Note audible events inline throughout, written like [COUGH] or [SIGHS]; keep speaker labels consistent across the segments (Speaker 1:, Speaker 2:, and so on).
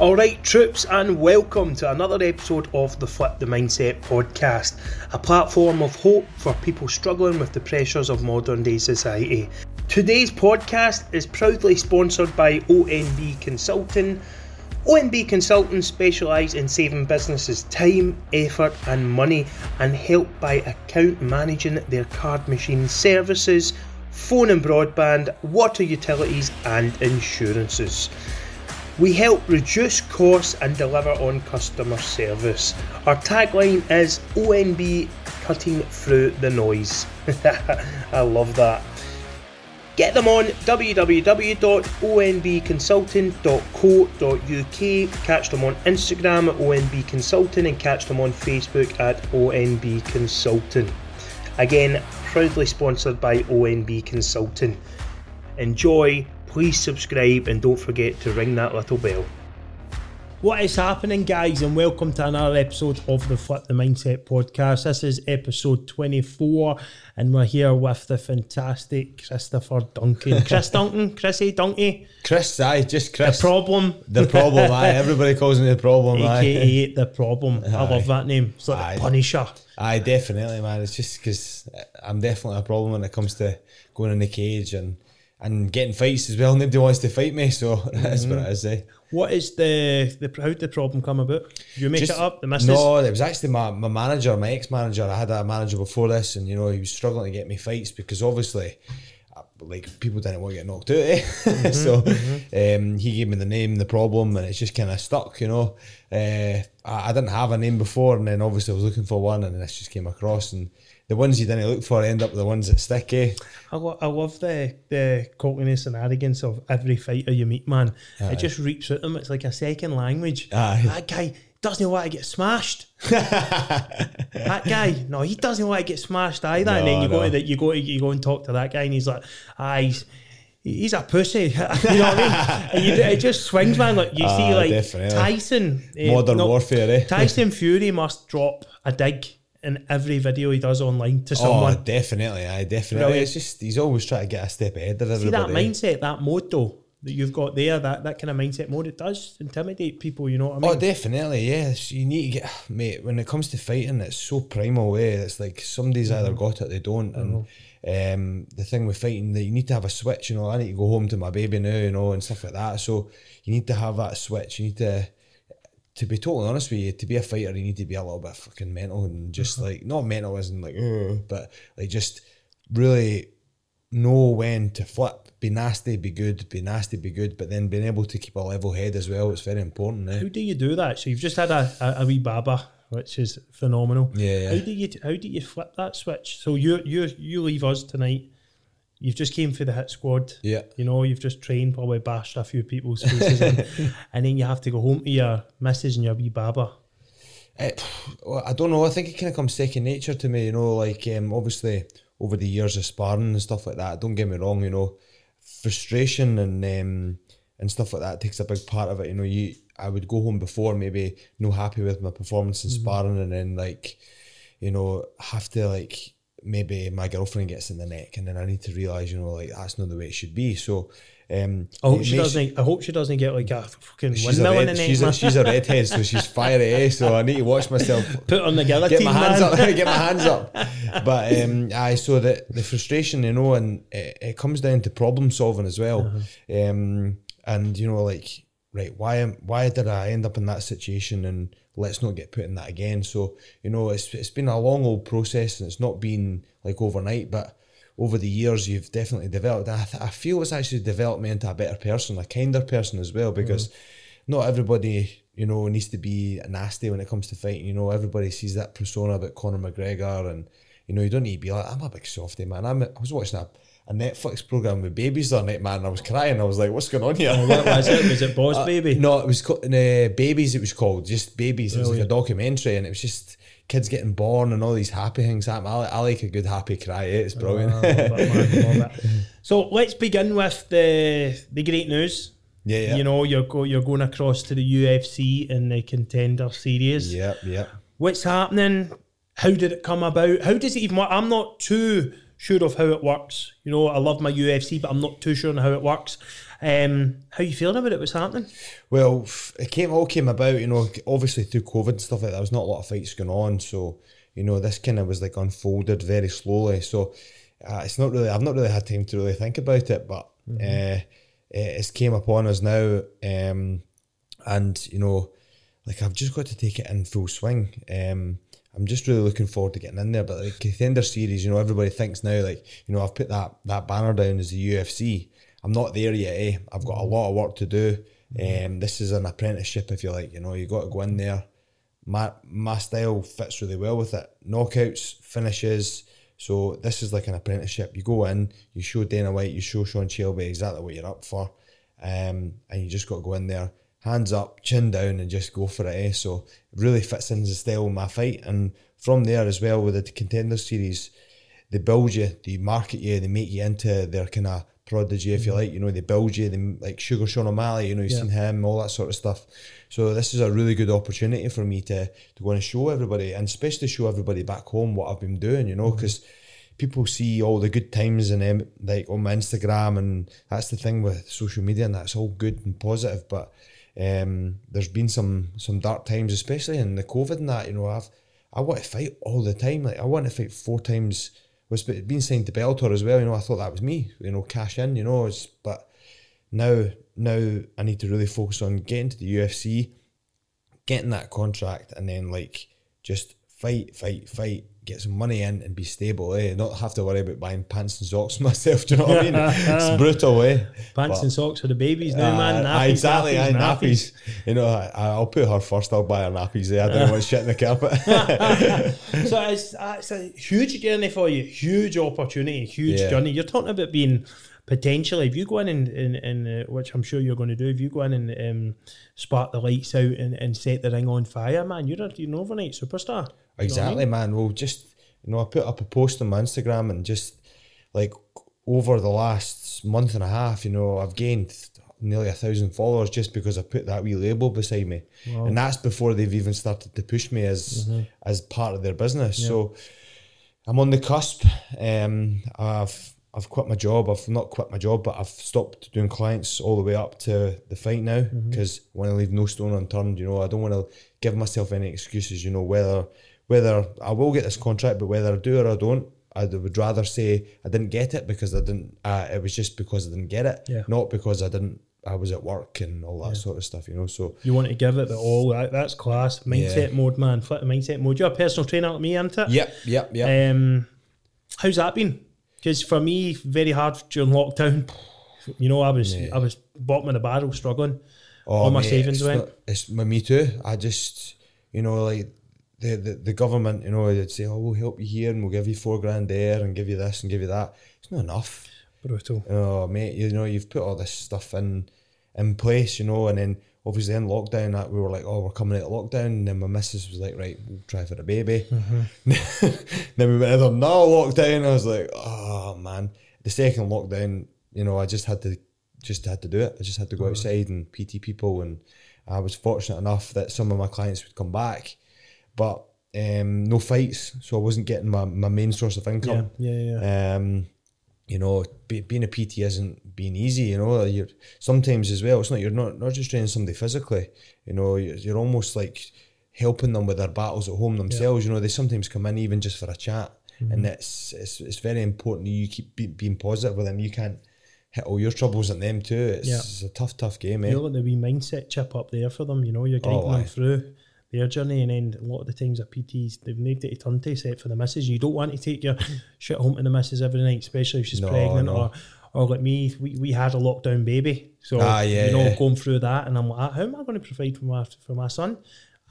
Speaker 1: All right, troops, and welcome to another episode of the Flip the Mindset podcast, a platform of hope for people struggling with the pressures of modern day society. Today's podcast is proudly sponsored by ONB Consulting. ONB Consultants specialise in saving businesses time, effort, and money and help by account managing their card machine services, phone and broadband, water utilities, and insurances. We help reduce costs and deliver on customer service. Our tagline is ONB cutting through the noise. [LAUGHS] I love that. Get them on www.onbconsulting.co.uk. Catch them on Instagram at ONB Consulting and catch them on Facebook at ONB Consulting. Again, proudly sponsored by ONB Consulting. Enjoy, please subscribe, and don't forget to ring that little bell. What is happening, guys, and welcome to another episode of the Flip the Mindset podcast. This is episode 24, and we're here with the fantastic Christopher Duncan. [LAUGHS] Chris Duncan, Chrissy Dunky,
Speaker 2: Chris, aye, just Chris.
Speaker 1: the problem,
Speaker 2: The problem, aye. Everybody calls me the problem, aye.
Speaker 1: aka the problem. I love that name. It's like
Speaker 2: Aye.
Speaker 1: the Punisher.
Speaker 2: Aye, definitely, man. It's just because I'm definitely a problem when it comes to going in the cage and and getting fights as well. Nobody wants to fight me, so [LAUGHS] that's what it is, eh?
Speaker 1: What is the the how did the problem come about? You make
Speaker 2: Just-
Speaker 1: it up, the missus.
Speaker 2: No, it was actually my, my manager, my ex manager. I had a manager before this, and you know, he was struggling to get me fights because obviously, uh, like, people didn't want to get knocked out, eh? [LAUGHS]
Speaker 1: Mm-hmm,
Speaker 2: so um, he gave me the name, the problem, and it's just kind of stuck, you know. Uh, I, I didn't have a name before, and then obviously I was looking for one, and this just came across, and the ones you didn't look for end up with the ones that stick, eh?
Speaker 1: I, lo- I love the the cockiness and arrogance of every fighter you meet, man. It just reaps at them. It's like a second language.
Speaker 2: Aye.
Speaker 1: That guy doesn't want to get smashed. [LAUGHS] that guy, no, he doesn't want to get smashed either. and then
Speaker 2: No,
Speaker 1: you go to the, you go to, you go and talk to that guy, and he's like, ah, he's. He's a pussy, [LAUGHS] you know what I mean? And you, it [LAUGHS] just swings, man. Like you see,
Speaker 2: Ah,
Speaker 1: like
Speaker 2: definitely.
Speaker 1: Tyson, eh,
Speaker 2: Modern
Speaker 1: no,
Speaker 2: warfare, eh?
Speaker 1: Tyson Fury must drop a dig in every video he does online to
Speaker 2: Oh,
Speaker 1: someone.
Speaker 2: definitely, I definitely.
Speaker 1: Brilliant.
Speaker 2: It's just he's always trying to get a step ahead of everybody.
Speaker 1: See that mindset, that motto that you've got there, that, that kind of mindset mode, it does intimidate people. You know what I mean?
Speaker 2: Oh, definitely, yes. You need to get, mate. When it comes to fighting, it's so primal. Way it's like somebody's
Speaker 1: Mm-hmm.
Speaker 2: either got it, they don't. And um, the thing with fighting, that you need to have a switch. You know, I need to go home to my baby now, you know, and stuff like that. So you need to have that switch. You need to. To be totally honest with you, to be a fighter, you need to be a little bit fucking mental and just
Speaker 1: Uh-huh.
Speaker 2: like not mental in like, but like just really know when to flip. Be nasty, be good. Be nasty, be good. But then being able to keep a level head as well. It's very important. Eh?
Speaker 1: How do you do that? So you've just had a, a, a wee baba, which is phenomenal.
Speaker 2: Yeah, yeah.
Speaker 1: How do you how do you flip that switch? So you you you leave us tonight. You've just came for the hit squad.
Speaker 2: Yeah.
Speaker 1: You know, you've just trained, probably bashed a few people's faces in, [LAUGHS] and then you have to go home to your missus and your wee baba.
Speaker 2: It, well, I don't know. I think it kind of comes second nature to me. You know, like um, obviously over the years of sparring and stuff like that. Don't get me wrong. You know, frustration and um, and stuff like that takes a big part of it. You know, you I would go home before maybe no happy with my performance in sparring, and then like, you know, have to like maybe my girlfriend gets in the neck, and then I need to realize, you know, like that's not the way it should be. So. Um,
Speaker 1: I hope she
Speaker 2: makes-
Speaker 1: doesn't. I hope she doesn't get like a fucking
Speaker 2: She's a,
Speaker 1: windmill in the neck.
Speaker 2: she's, a, she's a [LAUGHS] redhead, so she's fiery, eh? So I need to watch myself [LAUGHS]
Speaker 1: Put on the guillotine,
Speaker 2: get my hands
Speaker 1: man.
Speaker 2: up, [LAUGHS] get my hands up. But um, aye, so the the frustration, you know, and it, it comes down to problem solving as well.
Speaker 1: Uh-huh.
Speaker 2: Um, and you know, like, right, why am why did I end up in that situation, and let's not get put in that again. So you know, it's it's been a long old process, and it's not been like overnight, but. Over the years, you've definitely developed. I, th- I feel it's actually developed me into a better person, a kinder person as well, because mm-hmm. not everybody, you know, needs to be nasty when it comes to fighting. You know, everybody sees that persona about Conor McGregor, and you know, you don't need to be like, I'm a big softy, man. I'm I was watching a, a Netflix program with babies the other night, man. And I was crying. I was like, what's going on here?
Speaker 1: what was it? Was it Boss Baby?
Speaker 2: No, it was called, uh, Babies. It was called just Babies. It was like a documentary, and it was just kids getting born and all these happy things happen. I, like- I like a good happy cry. It's brilliant.
Speaker 1: Love it. [LAUGHS] So let's begin with the the great news.
Speaker 2: yeah, yeah,
Speaker 1: You know, you're go, you're going across to the UFC in the Contender Series.
Speaker 2: yeah, yeah.
Speaker 1: What's happening? How did it come about? How does it even work? I'm not too sure of how it works. You know, I love my UFC, but I'm not too sure on how it works. Um, how you feeling about it? What's happening?
Speaker 2: Well, it came all came about, you know, obviously through COVID and stuff like that. There was not a lot of fights going on, so you know, this kind of was like unfolded very slowly. So uh, it's not really, I've not really had time to really think about it, but mm-hmm. uh, it's came upon us now, um, and you know, like I've just got to take it in full swing. Um, I'm just really looking forward to getting in there. But like Contender Series, you know, everybody thinks now like you know I've put that that banner down as the UFC. I'm not there yet. Eh? I've got a lot of work to do. Um, this is an apprenticeship, if you like. You know, you got to go in there. My my style fits really well with it. Knockouts, finishes. So this is like an apprenticeship. You go in, you show Dana White, you show Sean Shelby exactly what you're up for, um, and you just got to go in there, hands up, chin down, and just go for it. Eh? So it really fits in the style of my fight, and from there as well with the contender series, they build you, they market you, they make you into their kind of prodigy, if you like. You know, they build you, they like Sugar Sean O'Malley. You know, you've yeah. seen him, all that sort of stuff. So this is a really good opportunity for me to to go and show everybody, and especially show everybody back home what I've been doing. You know, because. Mm-hmm. People see all the good times and um, like on my Instagram, and that's the thing with social media, and that's all good and positive. But um, there's been some some dark times, especially in the COVID and that. You know, I've I want to fight all the time. Like I want to fight four times was being signed to Bellator as well. You know, I thought that was me. You know, cash in. You know, it's, but now now I need to really focus on getting to the UFC, getting that contract, and then like just fight, fight, fight, get some money in and be stable, eh? Not have to worry about buying pants and socks [LAUGHS] myself. Do you know what I mean? it's [LAUGHS] brutal, eh?
Speaker 1: Pants but, and socks for the babies now, uh, man. Nappies,
Speaker 2: exactly,
Speaker 1: nappies,
Speaker 2: nappies. nappies. You know, I, will put her first. I'll buy her nappies. Eh? I don't want shit in the carpet. [LAUGHS]
Speaker 1: so it's, uh, it's a huge journey for you, huge opportunity, huge yeah. journey. You're talking about being potentially, if you go in and, and, and uh, which I'm sure you're going to do, if you go in and um, spark the lights out and, and set the ring on fire, man, you're, a, you're an overnight superstar.
Speaker 2: Exactly, I mean? man. Well, just you know, I put up a post on my Instagram and just like over the last month and a half, you know, I've gained nearly a thousand followers just because I put that wee label beside me, wow. and that's before they've even started to push me as mm-hmm. as part of their business. Yeah. So I'm on the cusp. Um, I've I've quit my job. I've not quit my job, but I've stopped doing clients all the way up to the fight now because mm-hmm. I want to leave no stone unturned. You know, I don't want to give myself any excuses. You know, whether whether I will get this contract, but whether I do or I don't, I would rather say I didn't get it because I didn't. Uh, it was just because I didn't get it,
Speaker 1: yeah.
Speaker 2: not because I didn't. I was at work and all that yeah. sort of stuff, you know. So
Speaker 1: you want to give it the all. That, that's class. Mindset yeah. mode, man. Flip the mindset mode. You're a personal trainer like me, aren't it?
Speaker 2: Yep, yep, yep.
Speaker 1: Um, how's that been? Because for me, very hard during lockdown. You know, I was I was bottom of the barrel, struggling. Oh, all my mate, savings went. Not,
Speaker 2: it's my me too. I just, you know, like the, the, the government, you know, they'd say, oh, we'll help you here and we'll give you four grand there and give you this and give you that. It's not enough.
Speaker 1: Brutal.
Speaker 2: Oh, mate, you know, you've put all this stuff in in place, you know, and then obviously in lockdown, that we were like, oh, we're coming out of lockdown. And then my missus was like, right, we'll try for a baby. Mm-hmm. [LAUGHS] then we went into another lockdown. I was like, oh, man. The second lockdown, you know, I just had to just had to do it. I just had to go outside and PT people. And I was fortunate enough that some of my clients would come back but um, no fights, so I wasn't getting my, my main source of income.
Speaker 1: Yeah, yeah, yeah.
Speaker 2: Um, you know, be, being a PT isn't being easy. You know, you're sometimes as well. It's not you're not not just training somebody physically. You know, you're, you're almost like helping them with their battles at home themselves. Yeah. You know, they sometimes come in even just for a chat, mm-hmm. and it's, it's it's very important that you keep be, being positive with them. You can't hit all your troubles on them too. It's, yeah. it's a tough, tough game. Eh?
Speaker 1: You're like the wee mindset chip up there for them. You know, you're guiding oh, them through their journey. And then a lot of the times at PTs, they've made it a turn to set for the missus. You don't want to take your [LAUGHS] shit home to the missus every night, especially if she's no, pregnant no. or or like me, we, we had a lockdown baby. So, ah, yeah, you know, yeah. going through that and I'm like, how am I going to provide for my, for my son?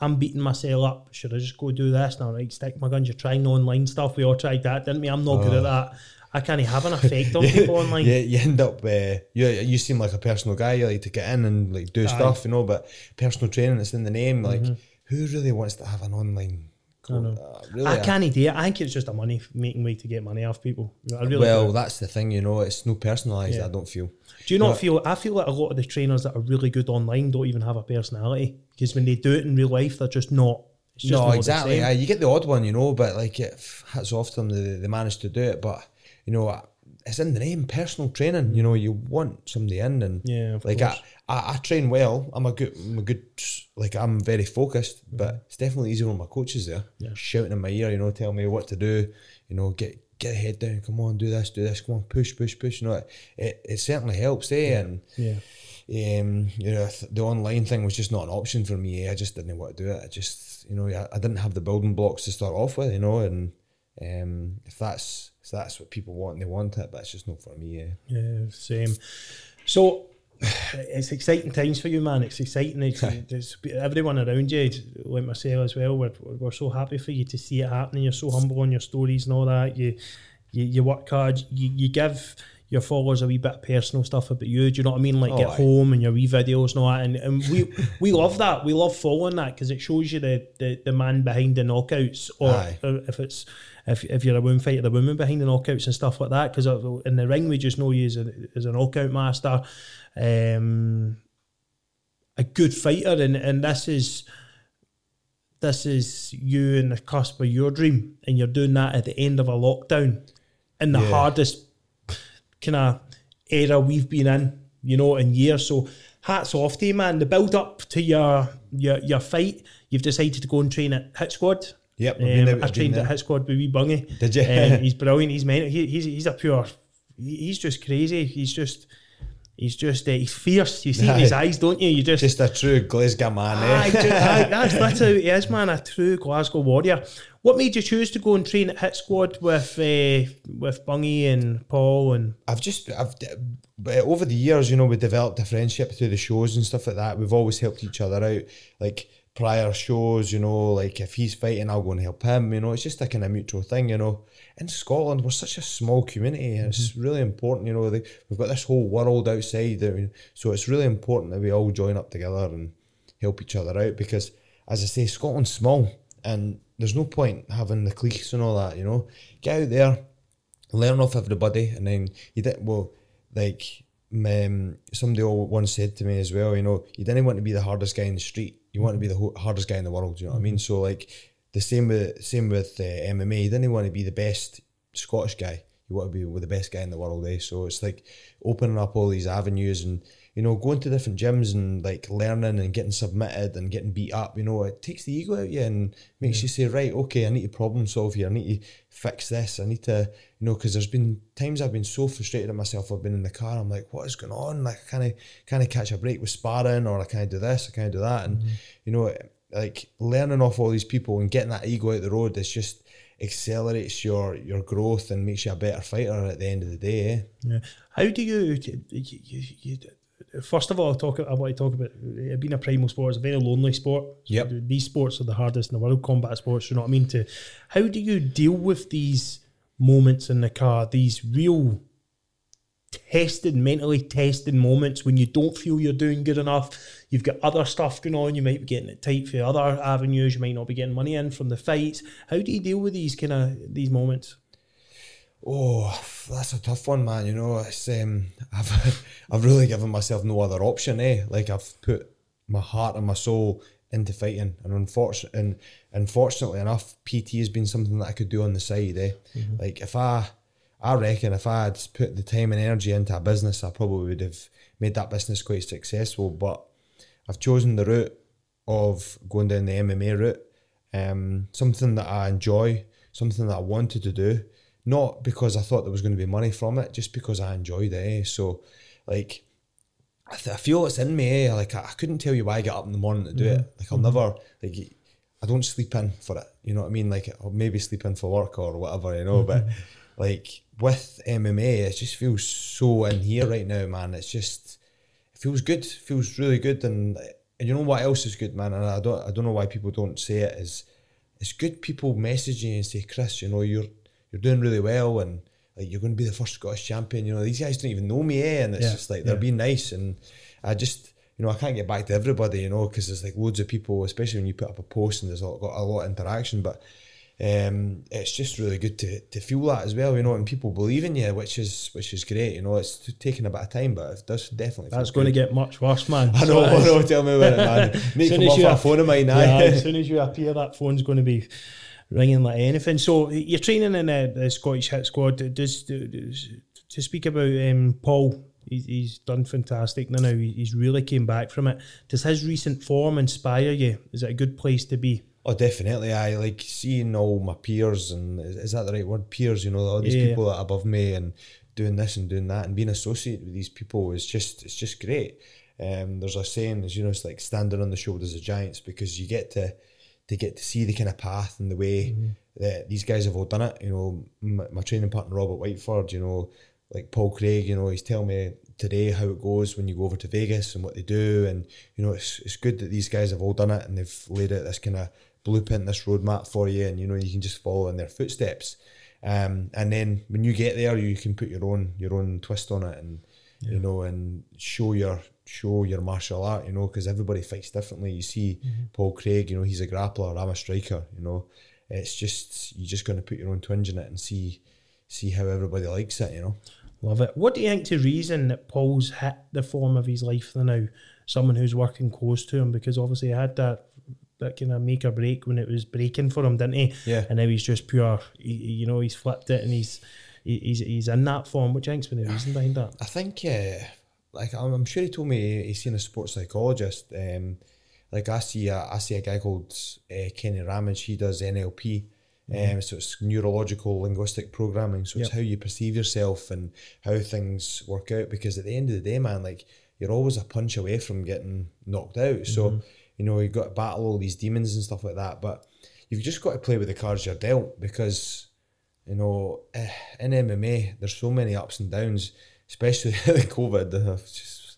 Speaker 1: I'm beating myself up. Should I just go do this now? Right, stick my guns. You're trying online stuff. We all tried that, didn't we? I'm not good at that. I can't have an [LAUGHS] effect on people online.
Speaker 2: Yeah, you end up. Uh, you you seem like a personal guy. You like to get in and like do Aye. stuff, you know. But personal training, it's in the name. Like mm-hmm who really wants to have an online
Speaker 1: I, know. Uh, really, I can't do it. I think it's just a money making way to get money off people. Really
Speaker 2: well, do. that's the thing, you know. It's no personalised. Yeah. I don't feel.
Speaker 1: Do you not feel? I feel like a lot of the trainers that are really good online don't even have a personality because when they do it in real life, they're just not.
Speaker 2: no, exactly. Yeah, you get the odd one, you know, but like it hats off to them. They, they manage to do it, but you know, it's in the name, personal training. You know, you want somebody in, and
Speaker 1: Yeah,
Speaker 2: like I. I, I train well. I'm a good, I'm a good, like I'm very focused, but it's definitely easier when my coach is there,
Speaker 1: Yeah.
Speaker 2: shouting in my ear, you know, telling me what to do. You know, get get head down. Come on, do this, do this. Come on, push, push, push. You know, it it, it certainly helps, eh? And
Speaker 1: Yeah.
Speaker 2: um, you know, th- the online thing was just not an option for me. eh? I just didn't want to do it. I just, you know, I, I didn't have the building blocks to start off with, you know, and um, if that's if that's what people want, they want it, but it's just not for me. Eh?
Speaker 1: Yeah, same. So [SIGHS] it's exciting times for you, man. It's exciting. It's, [LAUGHS] it's everyone around you, like myself as well. We're, we're so happy for you to see it happening. You're so humble on your stories and all that. You you, you work hard. You, you give your followers a wee bit of personal stuff about you. Do you know what I mean? Like
Speaker 2: Oh,
Speaker 1: get
Speaker 2: aye.
Speaker 1: home and your wee videos and all that. And, and we [LAUGHS] we love that. We love following that because it shows you the, the, the man behind the knockouts, or
Speaker 2: Aye.
Speaker 1: if it's if, if you're a woman fighter, the woman behind the knockouts and stuff like that. Because in the ring, we just know you as a, as a knockout master, um, a good fighter, and, and this is this is you in the cusp of your dream, and you're doing that at the end of a lockdown, in the
Speaker 2: Yeah.
Speaker 1: hardest kind of era we've been in, you know, in years. So hats off to you, man. The build up to your your your fight, you've decided to go and train at Hit Squad.
Speaker 2: Yep,
Speaker 1: Um, I trained at Hit Squad with wee Bungy.
Speaker 2: Did you?
Speaker 1: Um, [LAUGHS] he's brilliant. He's mental. He, he's he's a pure. He's just crazy. He's just. He's just. Uh, he's fierce. You see in his eyes, don't you? You just.
Speaker 2: Just a true Glasgow man, eh?
Speaker 1: Aye, ju- aye, [LAUGHS] that's that's how he is, man. A true Glasgow warrior. What made you choose to go and train at Hit Squad with uh, with Bungy and Paul and
Speaker 2: I've just I've over the years, you know, we developed a friendship through the shows and stuff like that. We've always helped each other out. Like prior shows, you know, like if he's fighting, I'll go and help him. You know, it's just a kind of mutual thing. You know, in Scotland, we're such a small community, and it's really important. You know, we've got this whole world outside, I mean, so it's really important that we all join up together and help each other out because, as I say, Scotland's small, and there's no point having the cliques and all that. You know, get out there learn off everybody, and then you did well. Like um, somebody once said to me as well, you know, you didn't want to be the hardest guy in the street. You want to be the hardest guy in the world. You know what I mean? So like the same with same with uh, MMA. You didn't want to be the best Scottish guy. You want to be with the best guy in the world. Eh? So it's like opening up all these avenues and you know going to different gyms and like learning and getting submitted and getting beat up. You know, it takes the ego out of you and makes you say, right, okay, I need to problem solve here. I need to fix this. I need to, you know, because there's been times I've been so frustrated at myself. I've been in the car. I'm like, what is going on? Like, can I can I catch a break with sparring or I can't do this? I can't do that? And you know, like learning off all these people and getting that ego out the road is just accelerates your your growth and makes you a better fighter at the end of the day. Eh?
Speaker 1: Yeah. How do you, you, you, you first of all, I talk. I want to talk about being a primal sport. It's a very lonely sport.
Speaker 2: Yep.
Speaker 1: These sports are the hardest in the world. Combat sports. You know what I mean? To how do you deal with these moments in the car? These real tested, mentally tested moments when you don't feel you're doing good enough. You've got other stuff going on. You might be getting it tight for other avenues. You might not be getting money in from the fights. How do you deal with these kind of these moments?
Speaker 2: Oh, that's a tough one, man. You know, it's um, [LAUGHS] I've I've really given myself no other option, eh? Like I've put my heart and my soul into fighting, and unfortunate and unfortunately enough, PT has been something that I could do on the side, eh? Like if I, I reckon if I had put the time and energy into a business, I probably would have made that business quite successful. But I've chosen the route of going down the MMA route, um, something that I enjoy, something that I wanted to do, not because I thought there was going to be money from it, just because I enjoyed it. Eh? So, like, I, th- I feel it's in me. Eh? Like, I, I couldn't tell you why I get up in the morning to do it. Like, I'll never like. I don't sleep in for it. You know what I mean? Like, I'll maybe sleep in for work or whatever. You know, but like with MMA, it just feels so in here right now, man. It's just it feels good. feels really good, and and you know what else is good, man. And I don't I don't know why people don't say it. Is it's good people message you and say, Chris, you know you're you're doing really well, and like you're going to be the first Scottish champion. You know these guys don't even know me, eh? And it's
Speaker 1: Yeah,
Speaker 2: just like they're
Speaker 1: yeah.
Speaker 2: being nice, and I just. You know, I can't get back to everybody, you know, because there's like loads of people, especially when you put up a post and there's a- got a lot of interaction. But um, it's just really good to, to feel that as well, you know, and people believe in you, which is which is great. You know, it's taking a bit of time, but it does definitely.
Speaker 1: That's going to get much worse, man. [LAUGHS]
Speaker 2: I know, I know. Tell me about it, man. [LAUGHS] Make
Speaker 1: Soon
Speaker 2: come off that phone of mine,
Speaker 1: Yeah, as soon as you appear, that phone's going to be ringing like anything. So you're training in the, the Scottish Hit Squad. Does, does to speak about um, Paul? He's, he's done fantastic now. He's really came back from it. Does his recent form inspire you? Is it a good place to be?
Speaker 2: Oh, definitely. I like seeing all my peers, and is, is that the right word? Peers, you know, all these yeah. people that are above me, and doing this and doing that, and being associated with these people is just it's just great. Um, there's a saying, as you know, it's like standing on the shoulders of giants because you get to to get to see the kind of path and the way mm-hmm. that these guys have all done it. You know, my, my, training partner Robert Whiteford, you know, like Paul Craig, you know, he's telling me today how it goes when you go over to Vegas and what they do, and you know, it's it's good that these guys have all done it and they've laid out this kind of blueprint, this roadmap for you, and you know, you can just follow in their footsteps. Um, and then when you get there, you can put your own your own twist on it, and yeah. you know, and show your show your martial art, you know, because everybody fights differently. You see mm-hmm. Paul Craig, you know, he's a grappler, I'm a striker, you know. It's just you're just going to put your own twinge in it and see see how everybody likes it, you know.
Speaker 1: Love it. What do you think the reason that Paul's hit the form of his life now? Someone who's working close to him, because obviously he had that that kind of make or break when it was breaking for him, didn't he?
Speaker 2: Yeah.
Speaker 1: And now he's just pure. He, you know, he's flipped it and he's he's he's in that form. What do you think's been the reason behind that?
Speaker 2: I think. Uh, like I'm, I'm sure he told me he's seen a sports psychologist. Um, like I see a, I see a guy called uh, Kenny Ramage. He does NLP. Mm-hmm. Um, so it's neurological linguistic programming. So it's how you perceive yourself and how things work out. Because at the end of the day, man, like you're always a punch away from getting knocked out. Mm-hmm. So you know you've got to battle all these demons and stuff like that. But you've just got to play with the cards you're dealt because you know eh, in MMA there's so many ups and downs especially [LAUGHS] the COVID. Just,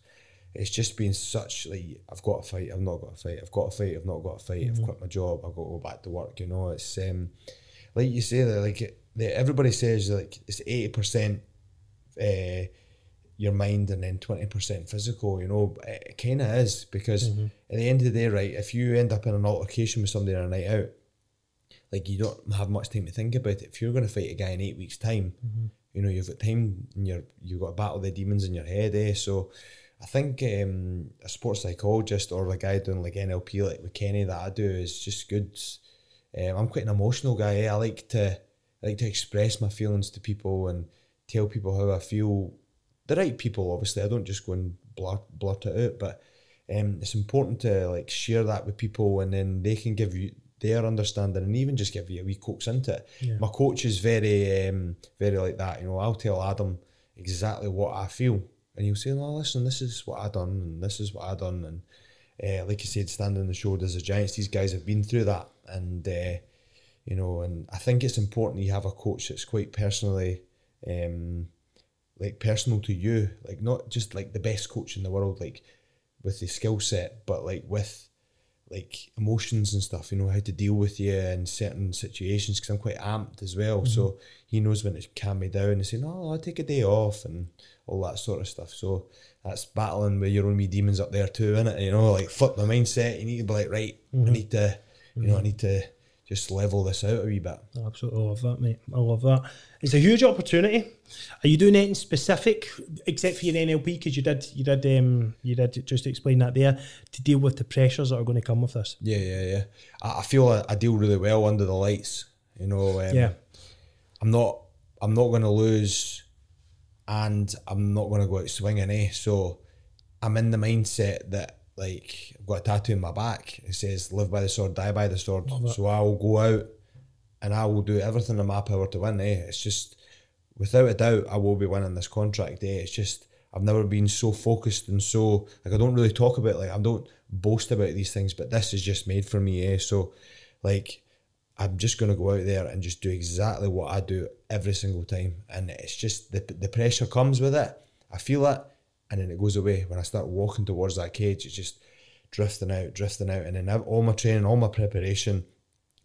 Speaker 2: it's just been such like I've got to fight. I've not got to fight. I've got to fight. I've not got to fight. Mm-hmm. I've quit my job. I've got to go back to work. You know, it's um, like you say that like the, everybody says like it's eighty percent. Uh, your mind and then 20% physical, you know, it kind of is because mm-hmm. at the end of the day, right, if you end up in an altercation with somebody on a night out, like you don't have much time to think about it. If you're going to fight a guy in eight weeks' time, mm-hmm you know you've got time and you're you've got to battle the demons in your head eh? So I think um, a sports psychologist or a guy doing like NLP like with Kenny that I do is just good. Um, I'm quite an emotional guy eh? I like to I like to express my feelings to people and tell people how I feel. The right people obviously. I don't just go and blurt, blurt it out but um, it's important to like share that with people and then they can give you their understanding and even just give you a wee coax into it. Yeah. My coach is very, um, very like that. You know, I'll tell Adam exactly what I feel, and he'll say, "No, listen, this is what I done, and this is what I done." And uh, like you said, standing on the shoulders of giants, these guys have been through that, and uh, you know, and I think it's important you have a coach that's quite personally. Um, like personal to you, like not just like the best coach in the world, like with the skill set, but like with like emotions and stuff, you know, how to deal with you in certain situations because I'm quite amped as well. Mm-hmm. So he knows when to calm me down and say, no, I'll take a day off and all that sort of stuff. So that's battling with your own wee demons up there too, isn't it? You know, like flip the mindset. You need to be like, right, mm-hmm. I need to, you know, I need to just level this out a wee bit.
Speaker 1: I absolutely love that, mate. I love that. It's a huge opportunity. Are you doing anything specific except for your NLP? Because you did, you did, um, you did just explain that there to deal with the pressures that are going to come with this.
Speaker 2: Yeah, yeah, yeah. I, I feel I, I, deal really well under the lights. You know, um,
Speaker 1: yeah.
Speaker 2: I'm not, I'm not going to lose, and I'm not going to go out swinging. Eh? So I'm in the mindset that like I've got a tattoo in my back. It says "Live by the sword, die by the sword." So I will go out and I will do everything in my power to win. Eh? It's just without a doubt I will be winning this contract. Eh? It's just I've never been so focused and so like I don't really talk about like I don't boast about these things, but this is just made for me. Eh? So like I'm just going to go out there and just do exactly what I do every single time, and it's just the the pressure comes with it. I feel it and then it goes away. When I start walking towards that cage, it's just drifting out, drifting out, and then all my training, all my preparation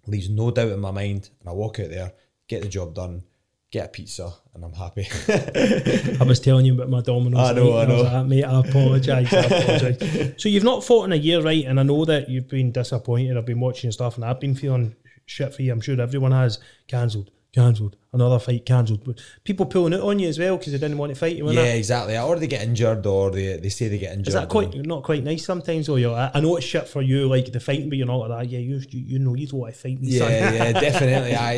Speaker 2: leaves no doubt in my mind, and I walk out there, get the job done, get a pizza, and I'm happy. [LAUGHS]
Speaker 1: I was telling you about my Domino's.
Speaker 2: I know, I know,
Speaker 1: I like, mate. I apologise. I [LAUGHS] apologise. so you've not fought in a year, right? And I know that you've been disappointed. I've been watching stuff, and I've been feeling shit for you. I'm sure everyone has cancelled cancelled. Another fight cancelled. But People pulling it on you as well because they didn't want to fight you.
Speaker 2: Yeah,
Speaker 1: it?
Speaker 2: exactly. Or they get injured, or they, they say they get injured.
Speaker 1: Is that quite not quite nice sometimes? Or you I, I know it's shit for you, like the fighting, but you're not like that. Yeah, you you, you know you don't want to fight me.
Speaker 2: Yeah,
Speaker 1: son.
Speaker 2: yeah, [LAUGHS] definitely. I,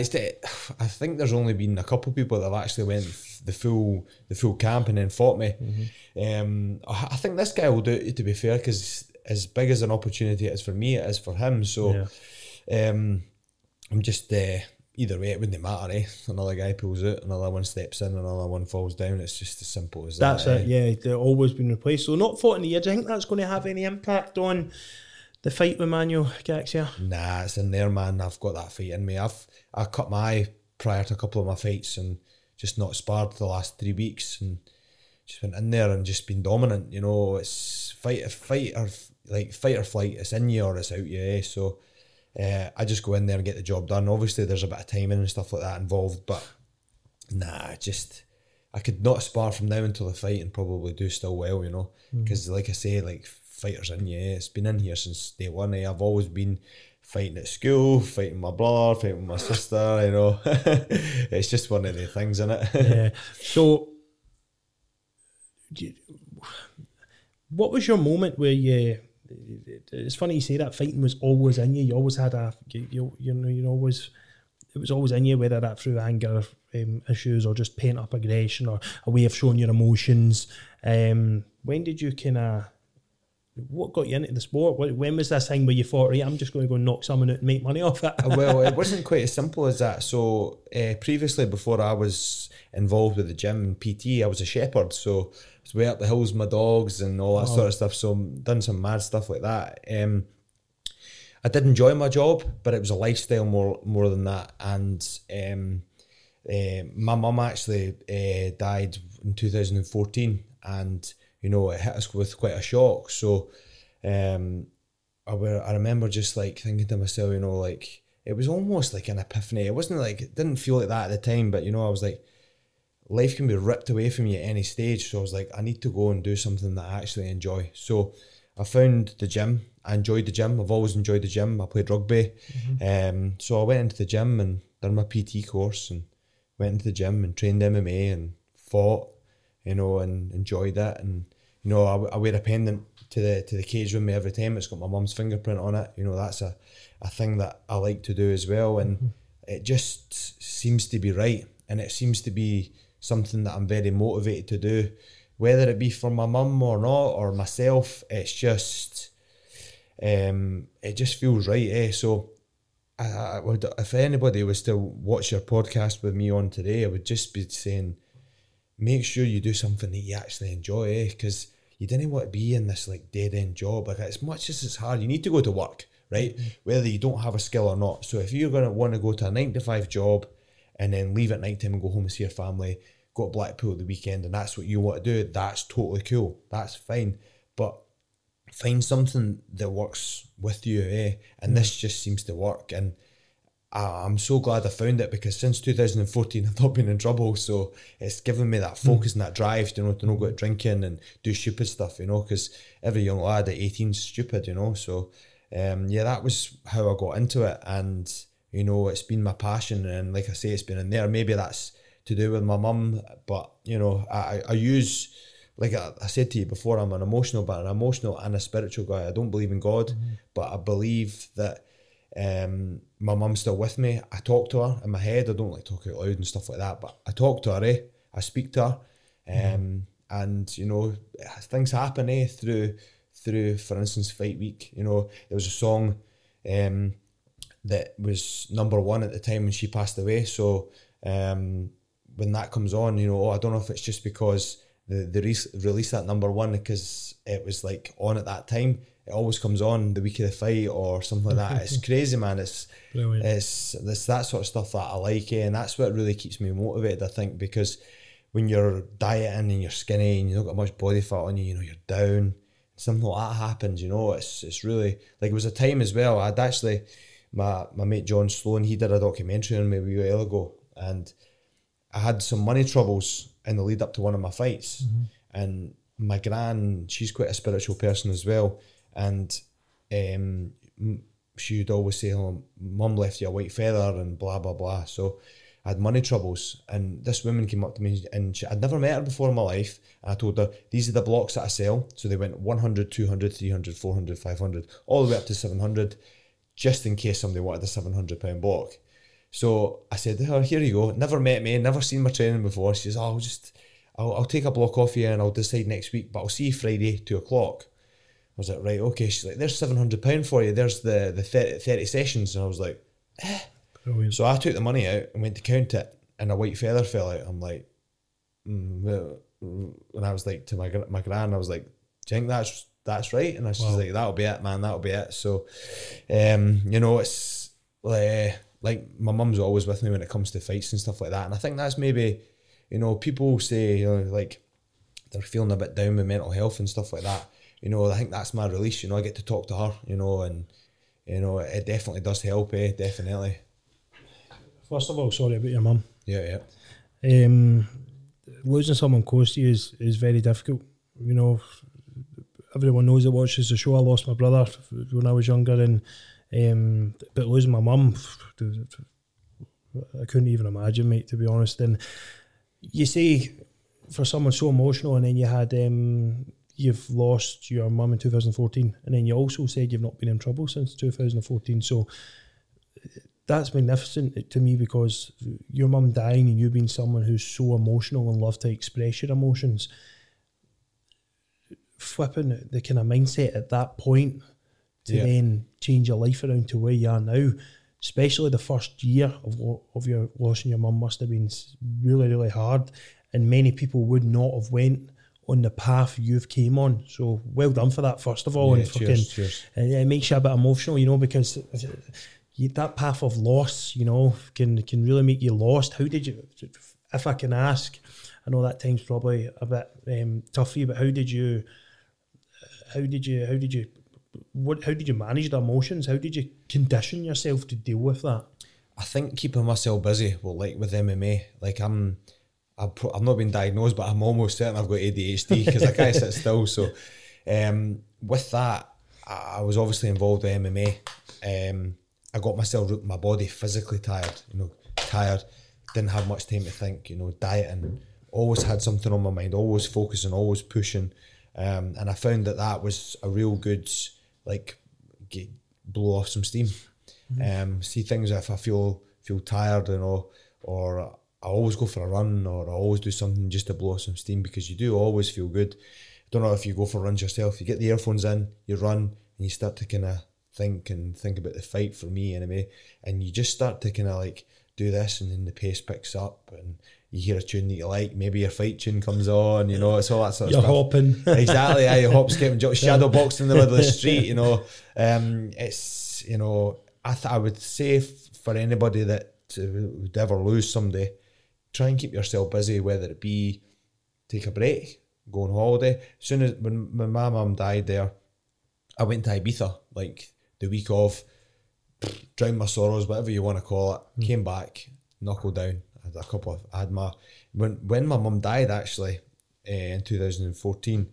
Speaker 2: I think there's only been a couple of people that have actually went the full the full camp and then fought me. Mm-hmm. Um, I think this guy will do it. To be fair, because as big as an opportunity it is for me, it is for him. So, yeah. um, I'm just. Uh, either way, it wouldn't matter. Eh? Another guy pulls out, another one steps in, another one falls down. It's just as simple as
Speaker 1: that's
Speaker 2: that.
Speaker 1: That's it. Eh? Yeah, they've always been replaced. So not fought in the year. Do you think that's going to have any impact on the fight with Manuel Garcia?
Speaker 2: Nah, it's in there, man. I've got that fight in me. I've I cut my eye prior to a couple of my fights and just not sparred the last three weeks and just went in there and just been dominant. You know, it's fight, fight or like fight or flight. It's in you or it's out you. Eh? So uh, I just go in there and get the job done. Obviously, there's a bit of timing and stuff like that involved, but nah, just I could not spar from now until the fight and probably do still well, you know, because mm. like I say, like fighters in yeah, it's been in here since day one. Eh? I've always been fighting at school, fighting my brother, fighting my sister. You know, [LAUGHS] it's just one of the things in it.
Speaker 1: yeah. [LAUGHS] So, what was your moment where you? It's funny you say that fighting was always in you. You always had a you you know you always it was always in you, whether that through anger um, issues or just pent up aggression or a way of showing your emotions. Um, when did you kind of what got you into the sport? When was this thing where you thought, right, I'm just going to go knock someone out and make money [LAUGHS] off it?
Speaker 2: well, it wasn't quite as simple as that. So uh, previously, before I was involved with the gym and PT, I was a shepherd. So was way up the hills with my dogs and all that oh. sort of stuff. So done some mad stuff like that. Um, I did enjoy my job, but it was a lifestyle more more than that. And um, uh, my mum actually uh, died in 2014, and you know, it hit us with quite a shock. So um, I, were, I remember just like thinking to myself, you know, like it was almost like an epiphany. It wasn't like, it didn't feel like that at the time, but you know, I was like, life can be ripped away from you at any stage. So I was like, I need to go and do something that I actually enjoy. So I found the gym. I enjoyed the gym. I've always enjoyed the gym. I played rugby. Mm-hmm. Um, so I went into the gym and done my PT course and went into the gym and trained MMA and fought you know, and enjoyed that. And you know, I, I wear a pendant to the to the cage with me every time. It's got my mum's fingerprint on it. You know, that's a, a thing that I like to do as well. And mm-hmm. it just seems to be right, and it seems to be something that I'm very motivated to do, whether it be for my mum or not or myself. It's just, um, it just feels right. Eh? So. I, I would, if anybody was to watch your podcast with me on today, I would just be saying, make sure you do something that you actually enjoy, eh? because you didn't want to be in this like dead end job. Like as much as it's hard, you need to go to work, right? Mm-hmm. Whether you don't have a skill or not. So if you're gonna want to go to a nine to five job and then leave at night time and go home and see your family, go to Blackpool the weekend and that's what you want to do, that's totally cool. That's fine. But find something that works with you, eh? And this just seems to work. And I'm so glad I found it because since 2014 [LAUGHS] I've not been in trouble. So it's given me that hmm. focus mm. and that drive, you know, to not go out drinking and do stupid stuff, you know, because every young lad at 18 is stupid, you know. So um, yeah, that was how I got into it, and you know, it's been my passion, and like I say, it's been in there. Maybe that's to do with my mum, but you know, I, I use like I, I, said to you before, I'm an emotional, but an emotional and a spiritual guy. I don't believe in God, mm. but I believe that um, my mum's still with me. I talk to her in my head. I don't like talk out loud and stuff like that, but I talk to her. Eh? I speak to her, um, and you know things happen. Eh? Through through, for instance, fight week. You know there was a song um, that was number one at the time when she passed away. So um, when that comes on, you know, I don't know if it's just because the the re- release that number one because it was like on at that time it always comes on the week of the fight or something like that. It's [LAUGHS] crazy, man. It's Brilliant. it's it's that sort of stuff that I like, eh? and that's what really keeps me motivated. I think because when you're dieting and you're skinny and you don't got much body fat on you, you know you're down. Something like that happens, you know. It's it's really like it was a time as well. I'd actually my my mate John Sloan he did a documentary on me a while ago, and I had some money troubles in the lead up to one of my fights, mm-hmm. and my gran she's quite a spiritual person as well and um, she would always say, "Oh, mum left you a white feather," and blah blah blah. So I had money troubles, and this woman came up to me, and she, I'd never met her before in my life. And I told her, These are the blocks that I sell. So they went 100, 200, 300, 400, 500, all the way up to 700, just in case somebody wanted a 700 pound block. So I said to her, Here you go. Never met me, never seen my training before. She says, oh, I'll just, I'll, I'll take a block off you and I'll decide next week, but I'll see you Friday, two o'clock. I was like, Right, okay. She's like, There's 700 pound for you. There's the, the 30, 30 sessions. And I was like, eh.
Speaker 1: Brilliant.
Speaker 2: So I took the money out and went to count it, and a white feather fell out. I'm like, mm, well, and I was like to my my gran, I was like, do you think that's that's right? And she's
Speaker 1: Wow.
Speaker 2: like, that'll be it, man, that'll be it. So, um, you know, it's like like my mum's always with me when it comes to fights and stuff like that, and I think that's maybe, you know, people say you know, like they're feeling a bit down with mental health and stuff like that. You know, I think that's my release. You know, I get to talk to her. You know, and you know, it definitely does help. Eh, definitely.
Speaker 1: First of all, sorry about your mum.
Speaker 2: Yeah, yeah.
Speaker 1: Um, losing someone close to you is, is very difficult. You know, everyone knows that watches the show. I lost my brother when I was younger, and um, but losing my mum, I couldn't even imagine, mate. To be honest, and you see, for someone so emotional, and then you had um, you've lost your mum in 2014, and then you also said you've not been in trouble since 2014. So that's magnificent to me because your mum dying and you being someone who's so emotional and love to express your emotions, flipping the kind of mindset at that point to
Speaker 2: Yeah.
Speaker 1: then change your life around to where you are now, especially the first year of lo- of your losing your mum must have been really really hard, and many people would not have went on the path you've came on. So well done for that first of all,
Speaker 2: Yeah,
Speaker 1: and fucking
Speaker 2: cheers, cheers.
Speaker 1: and it makes you a bit emotional, you know, because you, that path of loss, you know, can can really make you lost. How did you, if I can ask, I know that time's probably a bit um, tough for you, but how did you, how did you, how did you, what, how did you manage the emotions? How did you condition yourself to deal with that?
Speaker 2: I think keeping myself busy, well, like with MMA, like I'm, I've, not been diagnosed, but I'm almost certain I've got ADHD because I can't sit still. So, um, with that, I I was obviously involved with MMA. Um, I got myself, my body physically tired, you know, tired, didn't have much time to think, you know, dieting, always had something on my mind, always focusing, always pushing. Um, and I found that that was a real good, like, get, blow off some steam. Um, see things if I feel feel tired, you know, or I always go for a run, or I always do something just to blow off some steam because you do always feel good. don't know if you go for runs yourself. You get the earphones in, you run, and you start to kind of think and think about the fight for me anyway, and you just start to kind of like do this, and then the pace picks up, and you hear a tune that you like. Maybe your fight tune comes on, you know, it's all that sort of
Speaker 1: You're
Speaker 2: stuff
Speaker 1: hopping. [LAUGHS]
Speaker 2: exactly. Yeah, you hop, skip, and jump, shadow boxing in the middle of the [LAUGHS] street. You know, um, it's you know, I th- I would say f- for anybody that uh, would ever lose somebody, try and keep yourself busy, whether it be take a break, go on holiday. As soon as when, when my mum died there, I went to Ibiza like the week of, drowned my sorrows, whatever you want to call it. Came back, knuckled down. Had a couple of, I had my when when my mum died actually uh, in 2014.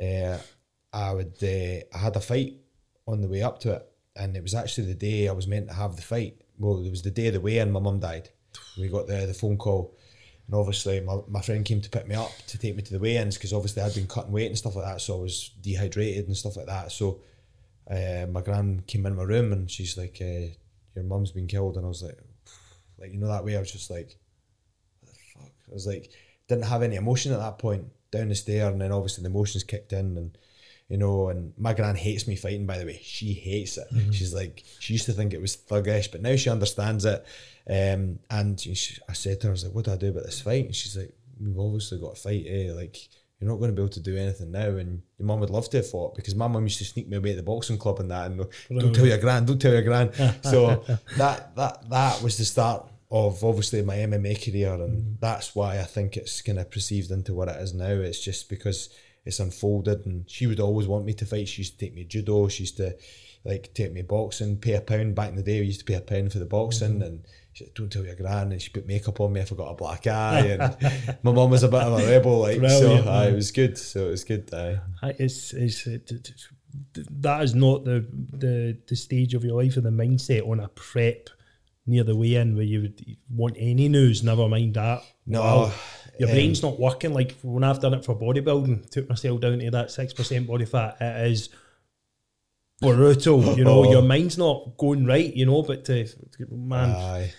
Speaker 2: Uh, I would uh, I had a fight on the way up to it, and it was actually the day I was meant to have the fight. Well, it was the day of the weigh-in. My mum died. We got the the phone call, and obviously my, my friend came to pick me up to take me to the weigh-ins because obviously I'd been cutting weight and stuff like that, so I was dehydrated and stuff like that. So uh, my gran came in my room and she's like, uh, "Your mum's been killed," and I was like, like you know that way. I was just like, what the fuck? I was like, didn't have any emotion at that point. Down the stair, and then obviously the emotions kicked in, and you know, and my gran hates me fighting. By the way, she hates it. She's like, she used to think it was thuggish, but now she understands it. Um, and she, I said to her, I was like, "What do I do about this fight?" And she's like, "We've obviously got a fight, eh? Like." You're not going to be able to do anything now, and your mum would love to have fought because my mum used to sneak me away at the boxing club and that, and don't tell your gran, don't tell your gran. [LAUGHS] so that that that was the start of obviously my MMA career, and mm-hmm. that's why I think it's kind of perceived into what it is now. It's just because it's unfolded, and she would always want me to fight. She used to take me judo. She used to like take me boxing, pay a pound. Back in the day, we used to pay a pound for the boxing, mm-hmm. and she said, "Don't tell your gran." And she put makeup on me if I got a black eye. [LAUGHS] And my mum was a bit of a rebel, like
Speaker 1: Brilliant,
Speaker 2: so. Aye, it was good. So it was good. Aye.
Speaker 1: It's, it's, it, it- it- that is not the, the the stage of your life or the mindset on a prep near the weigh-in where you would want any news, never mind that.
Speaker 2: No,
Speaker 1: Well, your
Speaker 2: um,
Speaker 1: brain's not working. Like when I've done it for bodybuilding, took myself down to that six percent body fat. It is brutal. [LAUGHS] You know, your mind's not going right. You know, but to, man,
Speaker 2: Aye.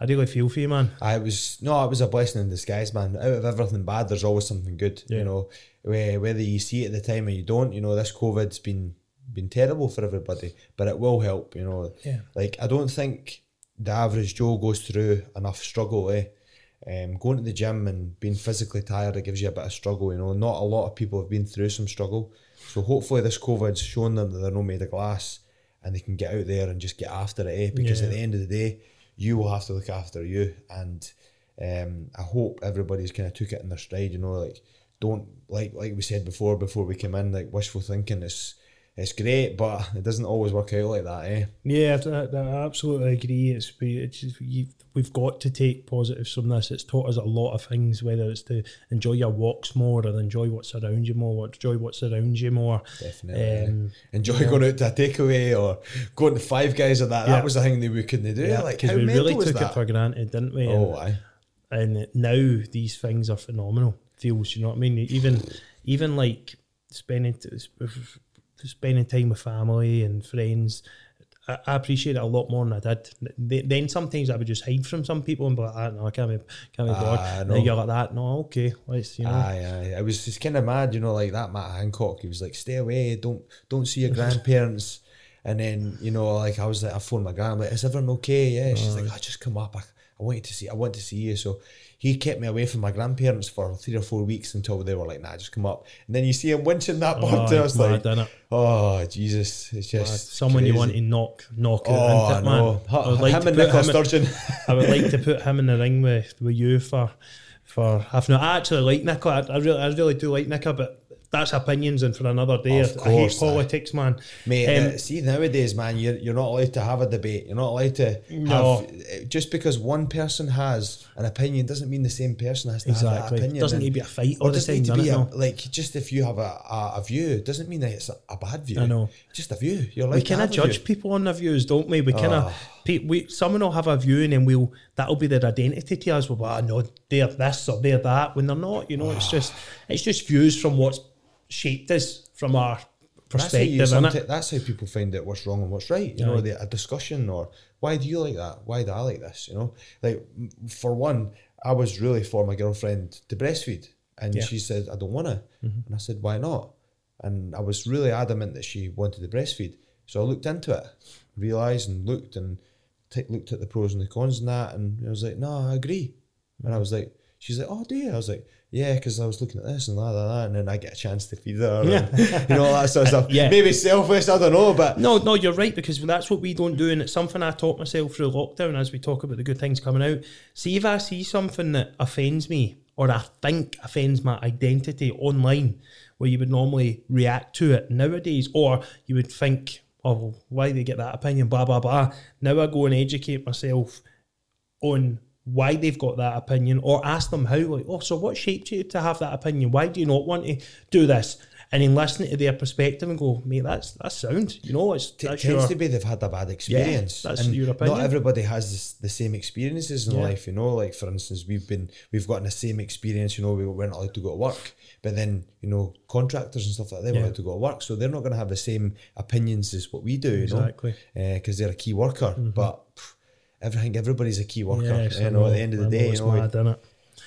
Speaker 1: I really feel for you, man.
Speaker 2: I was no, it was a blessing in disguise, man. Out of everything bad, there's always something good.
Speaker 1: Yeah.
Speaker 2: You know, whether you see it at the time or you don't. You know, this COVID's been been terrible for everybody, but it will help. You know,
Speaker 1: Yeah.
Speaker 2: like I don't think the average Joe goes through enough struggle. Eh, um, going to the gym and being physically tired it gives you a bit of struggle. You know, not a lot of people have been through some struggle, so hopefully this COVID's shown them that they're not made of glass and they can get out there and just get after it. Eh? Because
Speaker 1: Yeah.
Speaker 2: at the end of the day, you will have to look after you, and um, I hope everybody's kind of took it in their stride. You know, like don't like like we said before before we came in, like wishful thinking is it's great, but it doesn't always work out like that. Eh?
Speaker 1: Yeah, I, I absolutely agree. It's, it's we've got to take positives from this. It's taught us a lot of things, whether it's to enjoy your walks more or enjoy what's around you more, or enjoy what's around you more.
Speaker 2: Definitely.
Speaker 1: Um,
Speaker 2: Enjoy going out to a takeaway or going to Five Guys or that.
Speaker 1: Yeah.
Speaker 2: That was the thing that we couldn't do. like
Speaker 1: because
Speaker 2: how
Speaker 1: we really took
Speaker 2: that?
Speaker 1: it for granted, didn't we?
Speaker 2: oh, aye.
Speaker 1: and, and now these things are phenomenal. Feels, you know what I mean? Even, even like spending spending time with family and friends. I, I appreciate it a lot more than I did. Th- Then sometimes I would just hide from some people and be like, ah, "No, I can't be, can't be bothered."
Speaker 2: Ah,
Speaker 1: And
Speaker 2: no.
Speaker 1: then you're like that. No, okay, let's you know.
Speaker 2: Aye, aye. I was just kind of mad, you know, like that Matt Hancock. He was like, "Stay away, don't don't see your [LAUGHS] grandparents." And then you know, like I was like, I phoned my grandma, like, "Is everyone okay?" Yeah, she's like, "I just come up. I, I want you to see. I want to see you." So he kept me away from my grandparents for three or four weeks until they were like, "Nah, just come up." And then you see him winching that
Speaker 1: Oh,
Speaker 2: button. I was
Speaker 1: mad,
Speaker 2: like, "Oh Jesus!" It's just
Speaker 1: Someone you want to knock, knock
Speaker 2: Oh,
Speaker 1: out,
Speaker 2: I
Speaker 1: into it, man. I would like
Speaker 2: him
Speaker 1: to
Speaker 2: and
Speaker 1: put
Speaker 2: Nicola
Speaker 1: him in-
Speaker 2: Sturgeon.
Speaker 1: I would like to put him in the ring with, with you for for half an hour. I actually like Nicola. I, I really I really do like Nicola, but that's opinions and for another day.
Speaker 2: Of
Speaker 1: I, I hate
Speaker 2: course,
Speaker 1: politics, man.
Speaker 2: Mate,
Speaker 1: Um,
Speaker 2: uh, see nowadays, man, you're you're not allowed to have a debate. You're not allowed to
Speaker 1: No.
Speaker 2: have uh, just because one person has an opinion doesn't mean the same person has to have that
Speaker 1: Exactly.
Speaker 2: opinion.
Speaker 1: Doesn't
Speaker 2: And-
Speaker 1: need to be a fight
Speaker 2: or
Speaker 1: all the
Speaker 2: doesn't
Speaker 1: time.
Speaker 2: need to be a,
Speaker 1: No.
Speaker 2: like just if you have a, a, a view, it doesn't mean that it's a, a bad view.
Speaker 1: I know.
Speaker 2: just a view. You're like we
Speaker 1: kind of judge people on their views, don't we? We kind of,
Speaker 2: Oh.
Speaker 1: we someone will have a view and then we'll that'll be their identity to us. Well, well, no, they're this or they're that. When they're not, you know, it's just it's just views from what's shaped us from our
Speaker 2: That's how,
Speaker 1: perspective,
Speaker 2: that's how people find out what's wrong and what's right. You know, the, a discussion or why do you like that? Why do I like this? You know, like for one, I was really for my girlfriend to breastfeed, and
Speaker 1: Yeah.
Speaker 2: she said I don't want to,
Speaker 1: Mm-hmm.
Speaker 2: and I said why not? And I was really adamant that she wanted to breastfeed, so I looked into it, realised and looked and t- looked at the pros and the cons and that, and I was like, no, I agree, and I was like, she's like, oh, dear. I was like. Yeah, because I was looking at this and that, that, that, and then I get a chance to feed her, and, [LAUGHS] you know, all that sort of stuff. [LAUGHS]
Speaker 1: Yeah.
Speaker 2: Maybe selfish, I don't know, but
Speaker 1: No, no, you're right because that's what we don't do, and it's something I taught myself through lockdown as we talk about the good things coming out. See if I see something that offends me or I think offends my identity online, where you would normally react to it nowadays, or you would think, "Oh, well, why do they get that opinion?" Blah blah blah. Now I go and educate myself on why they've got that opinion or ask them how like oh so what shaped you to have that opinion why do you not want to do this and then listen to their perspective and go mate that's that's sound you know it's
Speaker 2: T-
Speaker 1: that's
Speaker 2: tends
Speaker 1: your,
Speaker 2: to be they've had a bad experience.
Speaker 1: Yeah, that's
Speaker 2: and
Speaker 1: your opinion.
Speaker 2: Not everybody has this, the same experiences in
Speaker 1: Yeah.
Speaker 2: life, you know. Like for instance, we've been we've gotten the same experience. You know, we weren't allowed to go to work, but then you know contractors and stuff like that they were
Speaker 1: Yeah.
Speaker 2: allowed to go to work, so they're not going to have the same opinions as what we do. You
Speaker 1: Exactly.
Speaker 2: Uh, know, because they're a key worker. Mm-hmm. But pff, everything, everybody's a key worker.
Speaker 1: Yes,
Speaker 2: you know, at the end of the
Speaker 1: I
Speaker 2: day, you know,
Speaker 1: mad, innit?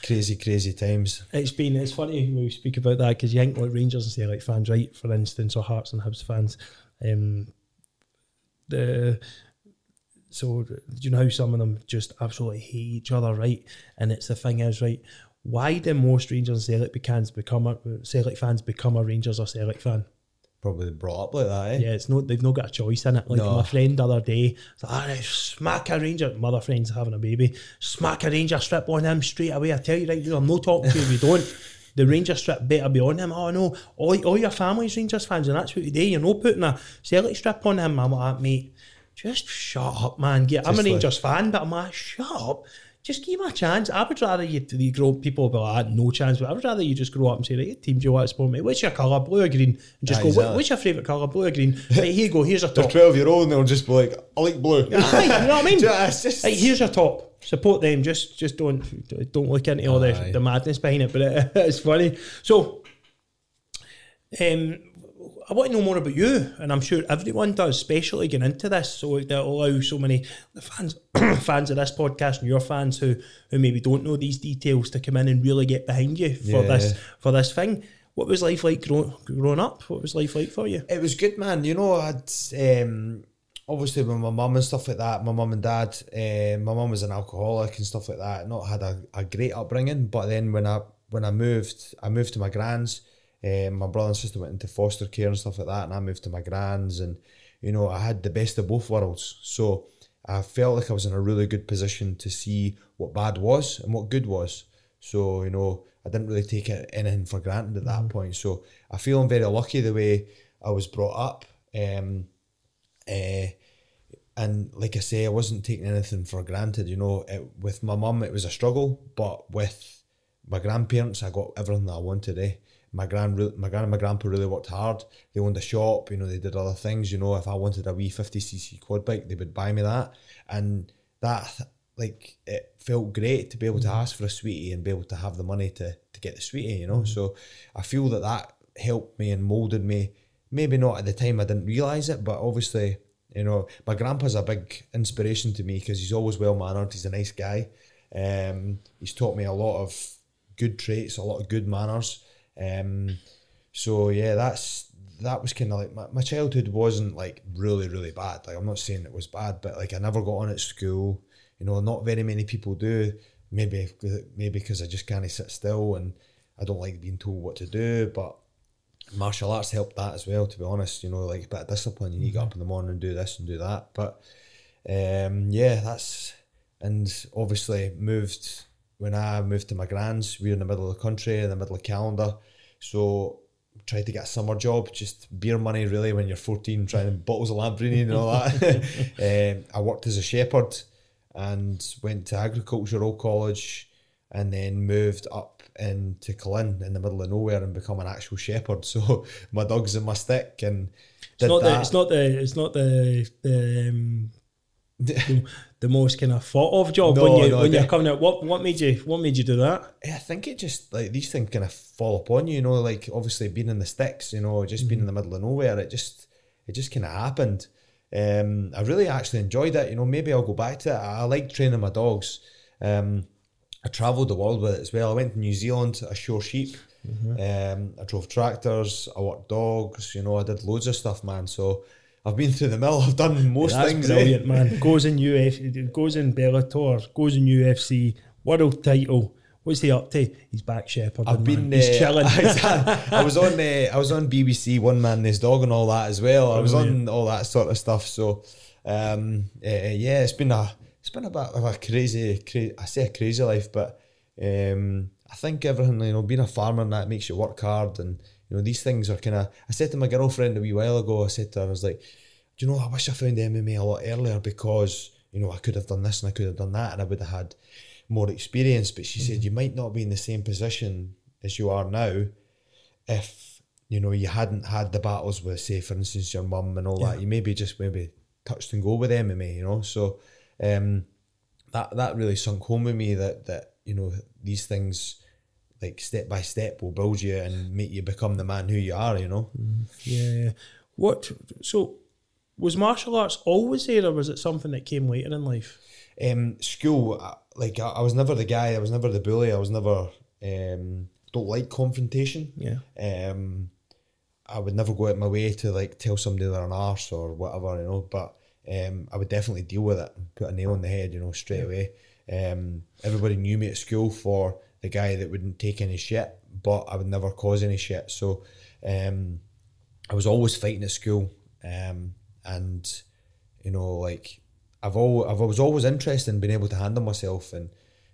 Speaker 2: crazy, crazy times.
Speaker 1: It's been it's funny when we speak about that because you think like Rangers and say like fans, right? For instance, or Hearts and Hibs fans, um, the so do you know how some of them just absolutely hate each other, right? And it's the thing is right. Why do most Rangers and Celtic fans become a Celtic fans become a Rangers or Celtic fan?
Speaker 2: Probably brought up like that. Eh?
Speaker 1: Yeah, it's not they've not got a choice in it. Like
Speaker 2: No.
Speaker 1: my friend the other day, like, "Ah, smack a ranger. My other friend's having a baby. Smack a ranger strip on him straight away. I tell you right, I'm not talking to you if you don't. [LAUGHS] The ranger strip better be on him. Oh no, all, all your family's Rangers fans, and that's what you do. You're not putting a Celtic strip on him. I'm like, mate, just shut up, man. Get, I'm a
Speaker 2: Just like-
Speaker 1: Rangers fan, but I'm like, shut up. Just give him a chance. I would rather you, you grow people be like, no chance, but I would rather you just grow up and say, right, team, do you want to support me? What's your colour, blue or green? And just
Speaker 2: Aye,
Speaker 1: go,
Speaker 2: exactly.
Speaker 1: what's your favourite colour, blue or green? [LAUGHS] Right, here you go, here's your
Speaker 2: They're
Speaker 1: top.
Speaker 2: 12 year old and they'll just be like, I like blue. [LAUGHS]
Speaker 1: Aye, you know what I mean?
Speaker 2: Do you know, it's just-
Speaker 1: Right, here's your top. Support them. Just just don't don't look into all the, the madness behind it. But it, [LAUGHS] it's funny. So, um, I want to know more about you, and I'm sure everyone does, especially getting into this. So that allow so many the fans [COUGHS] fans of this podcast and your fans who who maybe don't know these details to come in and really get behind you for
Speaker 2: Yeah.
Speaker 1: this for this thing. What was life like grow, growing up? What was life like for you?
Speaker 2: It was good, man. You know, I'd um, obviously with my mum and stuff like that. My mum and dad. Uh, my mum was an alcoholic and stuff like that. Not had a, a great upbringing, but then when I when I moved, I moved to my grand's. Um, my brother and sister went into foster care and stuff like that, and I moved to my grand's, and you know, I had the best of both worlds. So I felt like I was in a really good position to see what bad was and what good was. So you know, I didn't really take it, anything for granted at that point. So I feel I'm very lucky the way I was brought up. Um, uh, and like I say, I wasn't taking anything for granted. You know, it, with my mum, it was a struggle, but with my grandparents, I got everything that I wanted. Eh? My grand, my grand, my grandpa really worked hard. They owned a shop. You know, they did other things. You know, if I wanted a wee fifty cc quad bike, they would buy me that, and that like it felt great to be able to ask for a sweetie and be able to have the money to to get the sweetie. You know, so I feel that that helped me and molded me. Maybe not at the time, I didn't realize it, but obviously you know, my grandpa's a big inspiration to me because he's always well mannered. He's a nice guy. Um, he's taught me a lot of good traits, a lot of good manners. Um, so yeah, that's that was kind of like my, my childhood wasn't like really really bad. Like I'm not saying it was bad, but like I never got on at school. You know, not very many people do. Maybe maybe because I just can't sit still and I don't like being told what to do. But martial arts helped that as well. To be honest, you know, like a bit of discipline. You need to get up in the morning and do this and do that. But um, yeah, that's and obviously moved when I moved to my grand's. We were in the middle of the country, in the middle of Callander, so tried to get a summer job, just beer money really when you're 14, trying bottles of Lambrini and all that. [LAUGHS] [LAUGHS] um, I worked as a shepherd and went to agricultural college and then moved up into Cullen in the middle of nowhere and become an actual shepherd. [LAUGHS] So my dog's in my stick and
Speaker 1: It's not the it's not the it's not the the um, the, the most kind of thought of job
Speaker 2: No,
Speaker 1: when you
Speaker 2: no,
Speaker 1: when you're coming out. What what made you what made you do that?
Speaker 2: I think it just like these things kind of fall upon you, you know, like obviously being in the sticks, you know, just being in the middle of nowhere, it just it just kind of happened. Um, I really actually enjoyed it, you know. Maybe I'll go back to it. I, like training my dogs. Um, I travelled the world with it as well. I went to New Zealand. I shore sheep. Um, I drove tractors. I worked dogs. You know, I did loads of stuff, man. So I've been through the mill. I've done most
Speaker 1: That's
Speaker 2: things. eh?
Speaker 1: brilliant, man. [LAUGHS] Goes in UFC, goes in Bellator, goes in UFC, world title. What's he up to? He's back shepherd.
Speaker 2: I've been.
Speaker 1: He's
Speaker 2: uh,
Speaker 1: chilling. [LAUGHS] [LAUGHS]
Speaker 2: I was on. Uh, I was on BBC One Man This Dog and all that as well. I was on all that sort of stuff. So, um, uh, yeah, it's been a it's been a bit of a crazy. Cra- I say a crazy life, but um, I think everything you know, being a farmer and that makes you work hard, and you know these things are kind of. I said to my girlfriend a wee while ago. I said to her, I was like, do you know, I wish I found MMA a lot earlier because you know I could have done this and I could have done that, and I would have had more experience. But she said you might not be in the same position as you are now if you know you hadn't had the battles with, say, for instance, your mum and all that. You maybe just maybe touched and go with MMA, you know. So um, that that really sunk home with me that that you know these things like step by step will build you and make you become the man who you are, you know.
Speaker 1: yeah. What? So was martial arts always there, or was it something that came later in life?
Speaker 2: um, school, like I, I was never the guy. I was never the bully. I was never um, don't like confrontation.
Speaker 1: Yeah.
Speaker 2: Um, I would never go out my way to like tell somebody they're an arse or whatever, you know. But um, I would definitely deal with it and put a nail on the head, you know, straight away. Um, everybody knew me at school for the guy that wouldn't take any shit, but I would never cause any shit. So um, I was always fighting at school, um, and you know, like I've all I've, was always interested in being able to handle myself and.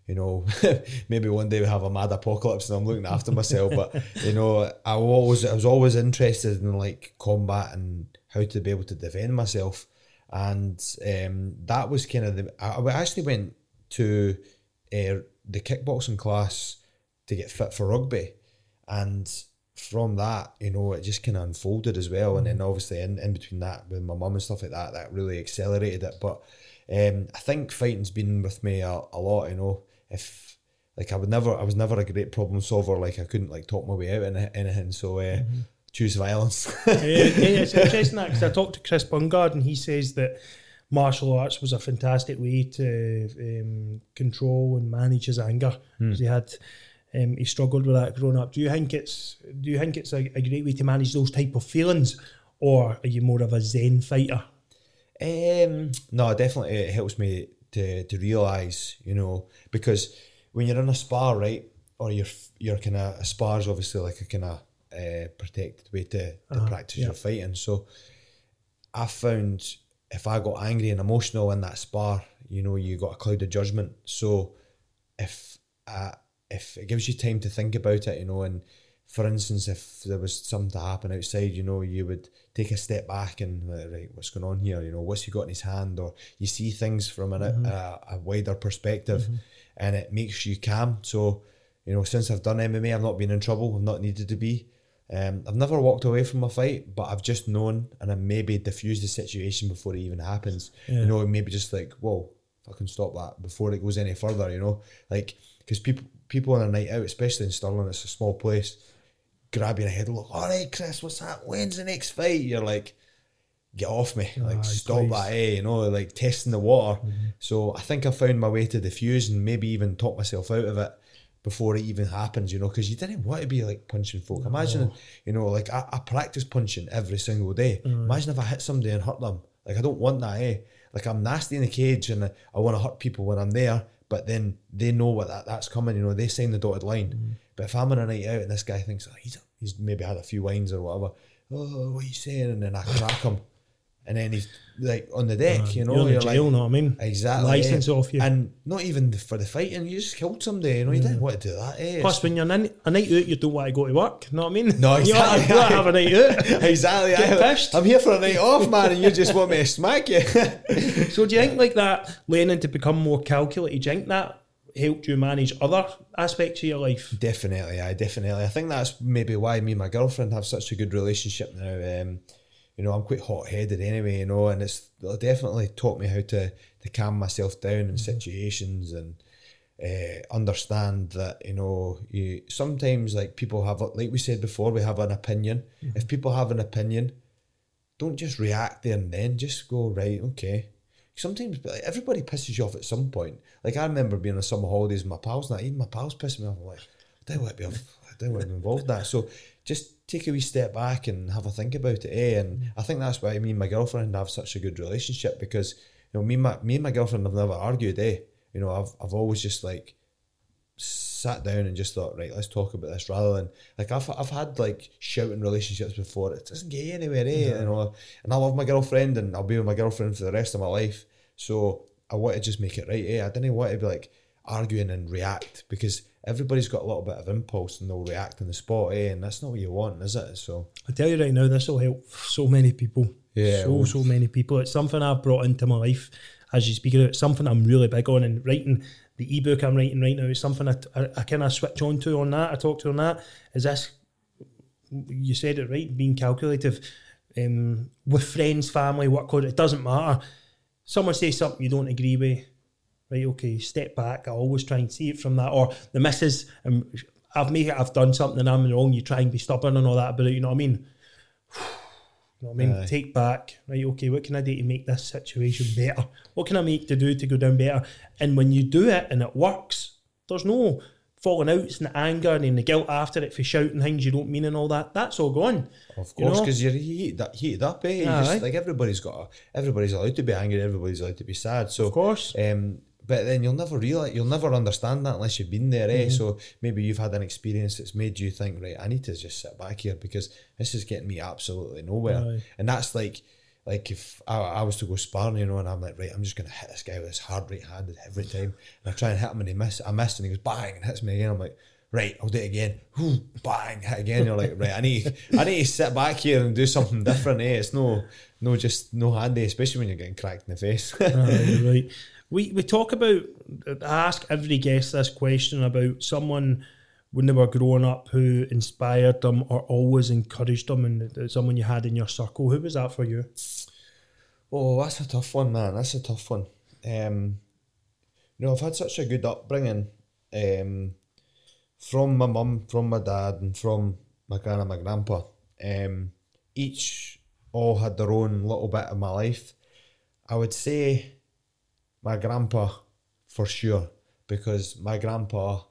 Speaker 2: You know, [LAUGHS] maybe one day we have a mad apocalypse and I'm looking after myself. But [LAUGHS] you know, I always I was always interested in like combat and how to be able to defend myself. And um, that was kind of the. I, I actually went to uh, the kickboxing class to get fit for rugby, and from that, you know, it just kind of unfolded as well. And then obviously in, in between that with my mum and stuff like that, that really accelerated it. But um, I think fighting's been with me a, a lot, you know. If like I would never, I was never a great problem solver. Like I couldn't like talk my way out in anything. So uh, mm-hmm. choose violence.
Speaker 1: yeah, yeah, it's interesting that because I talked to Chris Bungard and he says that martial arts was a fantastic way to um, control and manage his anger. Mm. He had um, he struggled with that growing up. Do you think it's do you think it's a, a, great way to manage those type of feelings, or are you more of a Zen fighter?
Speaker 2: Um, no, definitely it helps me to to realise, you know, because when you're in a spar, right, or you're you're kind of a spar is obviously like a kind of uh, protected way to, to uh, practice yeah. your fighting. So I found if I got angry and emotional in that spar, you know, you got a cloud of judgment. So if I if it gives you time to think about it, you know, and for instance, if there was something to happen outside, you know, you would take a step back and right, what's going on here? You know, what's he got in his hand, or you see things from a, mm-hmm. a, a wider perspective, mm-hmm. and it makes you calm. So, you know, since I've done MMA, I've not been in trouble. I've not needed to be. Um, I've never walked away from a fight, but I've just known and I maybe diffused the situation before it even happens. Yeah. You know, maybe just like, whoa, I can stop that before it goes any further. You know, like because people people on a night out, especially in Stirling, it's a small place, Grabbing a head, look, all right, Chris, what's that? When's the next fight? You're like, get off me, like stop please. that, eh? You know, like testing the water. Mm-hmm. So I think I found my way to diffuse and maybe even talk myself out of it before it even happens, you know, because you didn't want to be like punching folk. Imagine, you know, like I, I, practice punching every single day. Mm. Imagine if I hit somebody and hurt them. Like I don't want that, eh? Like I'm nasty in the cage and I, I want to hurt people when I'm there, but then they know what that, that's coming. You know, they sign the dotted line. Mm. But if I'm on a night out and this guy thinks oh, he's he's maybe had a few wines or whatever, oh, what are you saying? And then I crack him and then he's like on the deck, uh, you know.
Speaker 1: You're, you're jail, like, know what I mean?
Speaker 2: Exactly.
Speaker 1: License yeah. off you.
Speaker 2: And not even for the fighting, you just killed somebody, you know, you didn't want to do that. Eh?
Speaker 1: Plus, when you're in, a night out, you don't want to go to work, you know what I mean?
Speaker 2: No, [LAUGHS] exactly.
Speaker 1: You want to have a night out. [LAUGHS]
Speaker 2: exactly. I. I'm here for a night off, man, and you just want me to smack you. [LAUGHS]
Speaker 1: so do you think like that, learning to become more calculated, do you think that helped you manage other aspects of your life?
Speaker 2: Definitely, I definitely. I think that's maybe why me and my girlfriend have such a good relationship now. Um, you know, I'm quite hot headed anyway, you know, and it's definitely taught me how to to calm myself down in mm-hmm. situations and uh, understand that you know you sometimes like people have like we said before we have an opinion. Mm-hmm. If people have an opinion, don't just react there and then. Just go right, okay. Sometimes like, everybody pisses you off at some point. Like I remember being on summer holidays with my pals, and even my pals pissed me off. I'm like, I don't want to be, I don't want to be involved in that. So just take a wee step back and have a think about it, eh? And mm. I think that's why me and my girlfriend have such a good relationship because you know me and my me and my girlfriend have never argued, eh? You know, I've I've always just like sat down and just thought, right, let's talk about this rather than like I've I've had like shouting relationships before. It doesn't get anywhere, eh? You know, and I love my girlfriend and I'll be with my girlfriend for the rest of my life. So I want to just make it right, eh? I didn't want to be like arguing and react because everybody's got a little bit of impulse and they'll react in the spot, eh? And that's not what you want, is it? So
Speaker 1: I tell you right now, this will help so many people.
Speaker 2: Yeah,
Speaker 1: so so many people. It's something I've brought into my life as you speak about. It's something I'm really big on and writing. The ebook I'm writing right now is something I, I, I kind of switch on to on that. I talk to on that. Is this? You said it right. Being calculative um, with friends, family, work. It doesn't matter. Someone says something you don't agree with right, okay, step back. I always try and see it from that. Or the missus, um, I've made it, I've done something and I'm wrong. You try and be stubborn and all that but You know what I mean? You know what I mean? Take back, right? Okay, what can I do to make this situation better? What can I make to do to go down better? And when you do it and it works, there's no falling outs and anger and the guilt after it for shouting things you don't mean and all that. That's all gone.
Speaker 2: Of course, because you are heated, heated up, eh? Just, like everybody's got, a, everybody's allowed to be angry, everybody's allowed to be sad. So
Speaker 1: of course,
Speaker 2: um, but then you'll never realize you'll never understand that unless you've been there, eh? Mm-hmm. So maybe you've had an experience that's made you think, right, I need to just sit back here because this is getting me absolutely nowhere. And that's like like if I, I, was to go sparring, you know, and I'm like, right, I'm just gonna hit this guy with this hard right handed every time. And I try and hit him and he miss I missed and he goes bang and hits me again. I'm like, right, I'll do it again. Whew, bang, hit again. You're like, right, I need, I need to sit back here and do something different. Eh? It's no, no, just no handy, especially when you're getting cracked in the face.
Speaker 1: Aye, right. We we talk about. I ask every guest this question about someone when they were growing up who inspired them or always encouraged them, and someone you had in your circle. Who was that for you?
Speaker 2: Oh, that's a tough one, man. That's a tough one. Um, you know, I've had such a good upbringing um, from my mum, from my dad, and from my gran and my grandpa. Um, each all had their own little bit of my life. I would say my grandpa for sure, because my grandpa,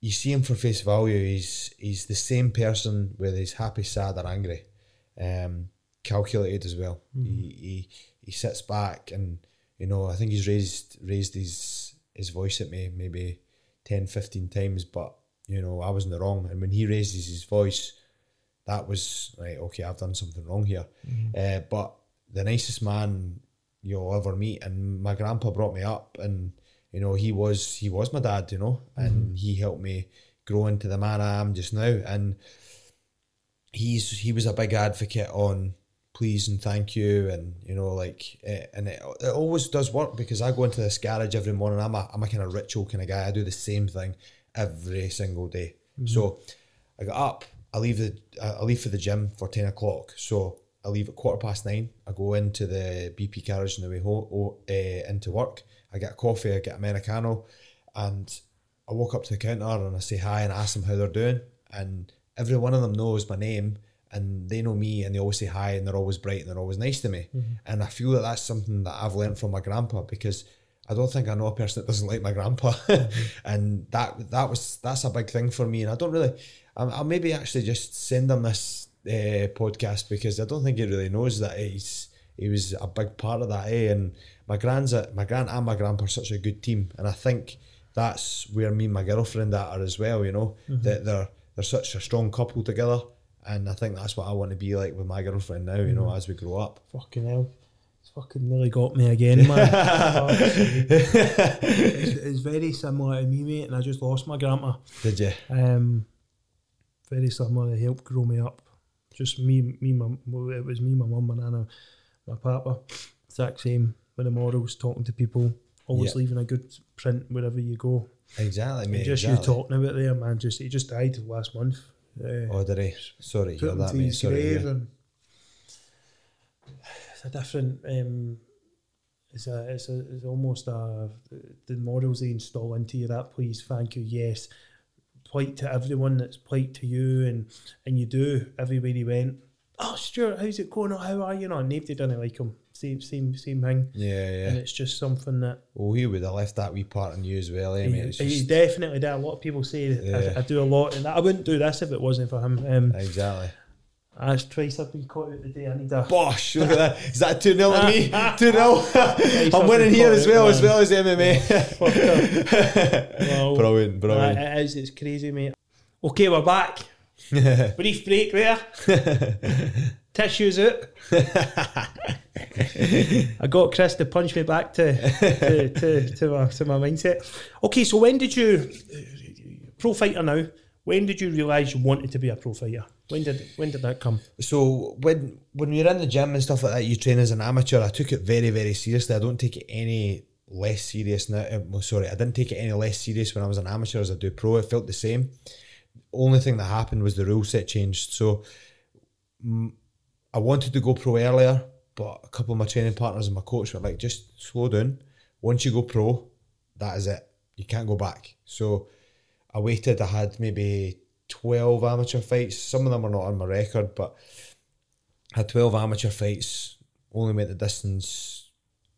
Speaker 2: you see him for face value. He's he's the same person whether he's happy, sad, or angry. Um, calculated as well. Mm. He, he he sits back and you know I think he's raised raised his his voice at me maybe 10, 15 times, but you know I was in the wrong. And when he raises his voice, that was like Okay, I've done something wrong here. Mm. Uh, but the nicest man you'll ever meet, and my grandpa brought me up, and you know he was he was my dad, you know, and mm. he helped me grow into the man I am just now, and he's he was a big advocate on please and thank you and you know like uh, and it, it always does work because I go into this garage every morning. I'm a, I'm a kind of ritual kind of guy. I do the same thing every single day. Mm-hmm. so I get up I leave the I leave for the gym for 10 o'clock. So I leave at quarter past nine I go into the BP garage on the way home uh, into work I get a coffee I get Americano and I walk up to the counter and I say hi and ask them how they're doing and every one of them knows my name and they know me and they always say hi and they're always bright and they're always nice to me. Mm-hmm. And I feel that that's something that I've learned from my grandpa because I don't think I know a person that doesn't like my grandpa. [LAUGHS] Mm-hmm. and that that was that's a big thing for me. And I don't really, I'll, maybe actually just send him this uh, podcast because I don't think he really knows that he's he was a big part of that. Eh? And my grand's a, my grand and my grandpa are such a good team, and I think that's where me and my girlfriend are as well. You know mm-hmm. that they're they're such a strong couple together and I think that's what I want to be like with my girlfriend now. You know, mm. as we grow up.
Speaker 1: Fucking hell. It's fucking nearly got me again, man. [LAUGHS] it's, it's, very similar to me, mate, and I just lost my grandma.
Speaker 2: Did you?
Speaker 1: Um, very similar. They helped grow me up. Just me, me, my, it was me, my mum, my nana, my papa. Exact same with the models, talking to people, always yep. leaving a good print wherever you go.
Speaker 2: Exactly, mate.
Speaker 1: And just
Speaker 2: exactly.
Speaker 1: you talking about there, man. Just he just died last month.
Speaker 2: Uh, oh, did he? Sorry, hear that, mate. Sorry.
Speaker 1: And it's a different. Um, it's a, it's a, it's almost a the models they install into you. That please, thank you, yes. Plight to everyone that's plight to you, and and you do. Everybody went. Oh, Stuart, how's it going? Oh, How are you? No, nobody didn't like him same same same thing.
Speaker 2: Yeah, yeah.
Speaker 1: And it's just something that.
Speaker 2: Oh, he would have left that wee part in you as well, eh,
Speaker 1: he,
Speaker 2: just...
Speaker 1: he definitely did. A lot of people say yeah. I, I, do a lot, and I wouldn't do this if it wasn't for him. Um,
Speaker 2: exactly.
Speaker 1: As twice I've been caught out today. I need a
Speaker 2: bosh. Look at that. Is that two 0 to me? [LAUGHS] Two 0 [LAUGHS] I'm winning here as well, as well as MMA. [LAUGHS] well, brilliant, brilliant.
Speaker 1: Uh, it is. It's crazy, mate. Okay, we're back. Brief break there. Tissues out. I got Chris to punch me back to to, to, to, my, to my mindset. Okay, so when did you pro fighter now? When did you realise you wanted to be a pro fighter? When did when did that come?
Speaker 2: So when when you're in the gym and stuff like that, you train as an amateur. I took it very very seriously. I don't take it any less serious now. Uh, well, sorry, I didn't take it any less serious when I was an amateur as I do pro. It felt the same. Only thing that happened was the rule set changed. So I wanted to go pro earlier, but a couple of my training partners and my coach were like, just slow down. Once you go pro, that is it. You can't go back. So I waited. I had maybe 12 amateur fights. Some of them are not on my record, but I had 12 amateur fights, only went the distance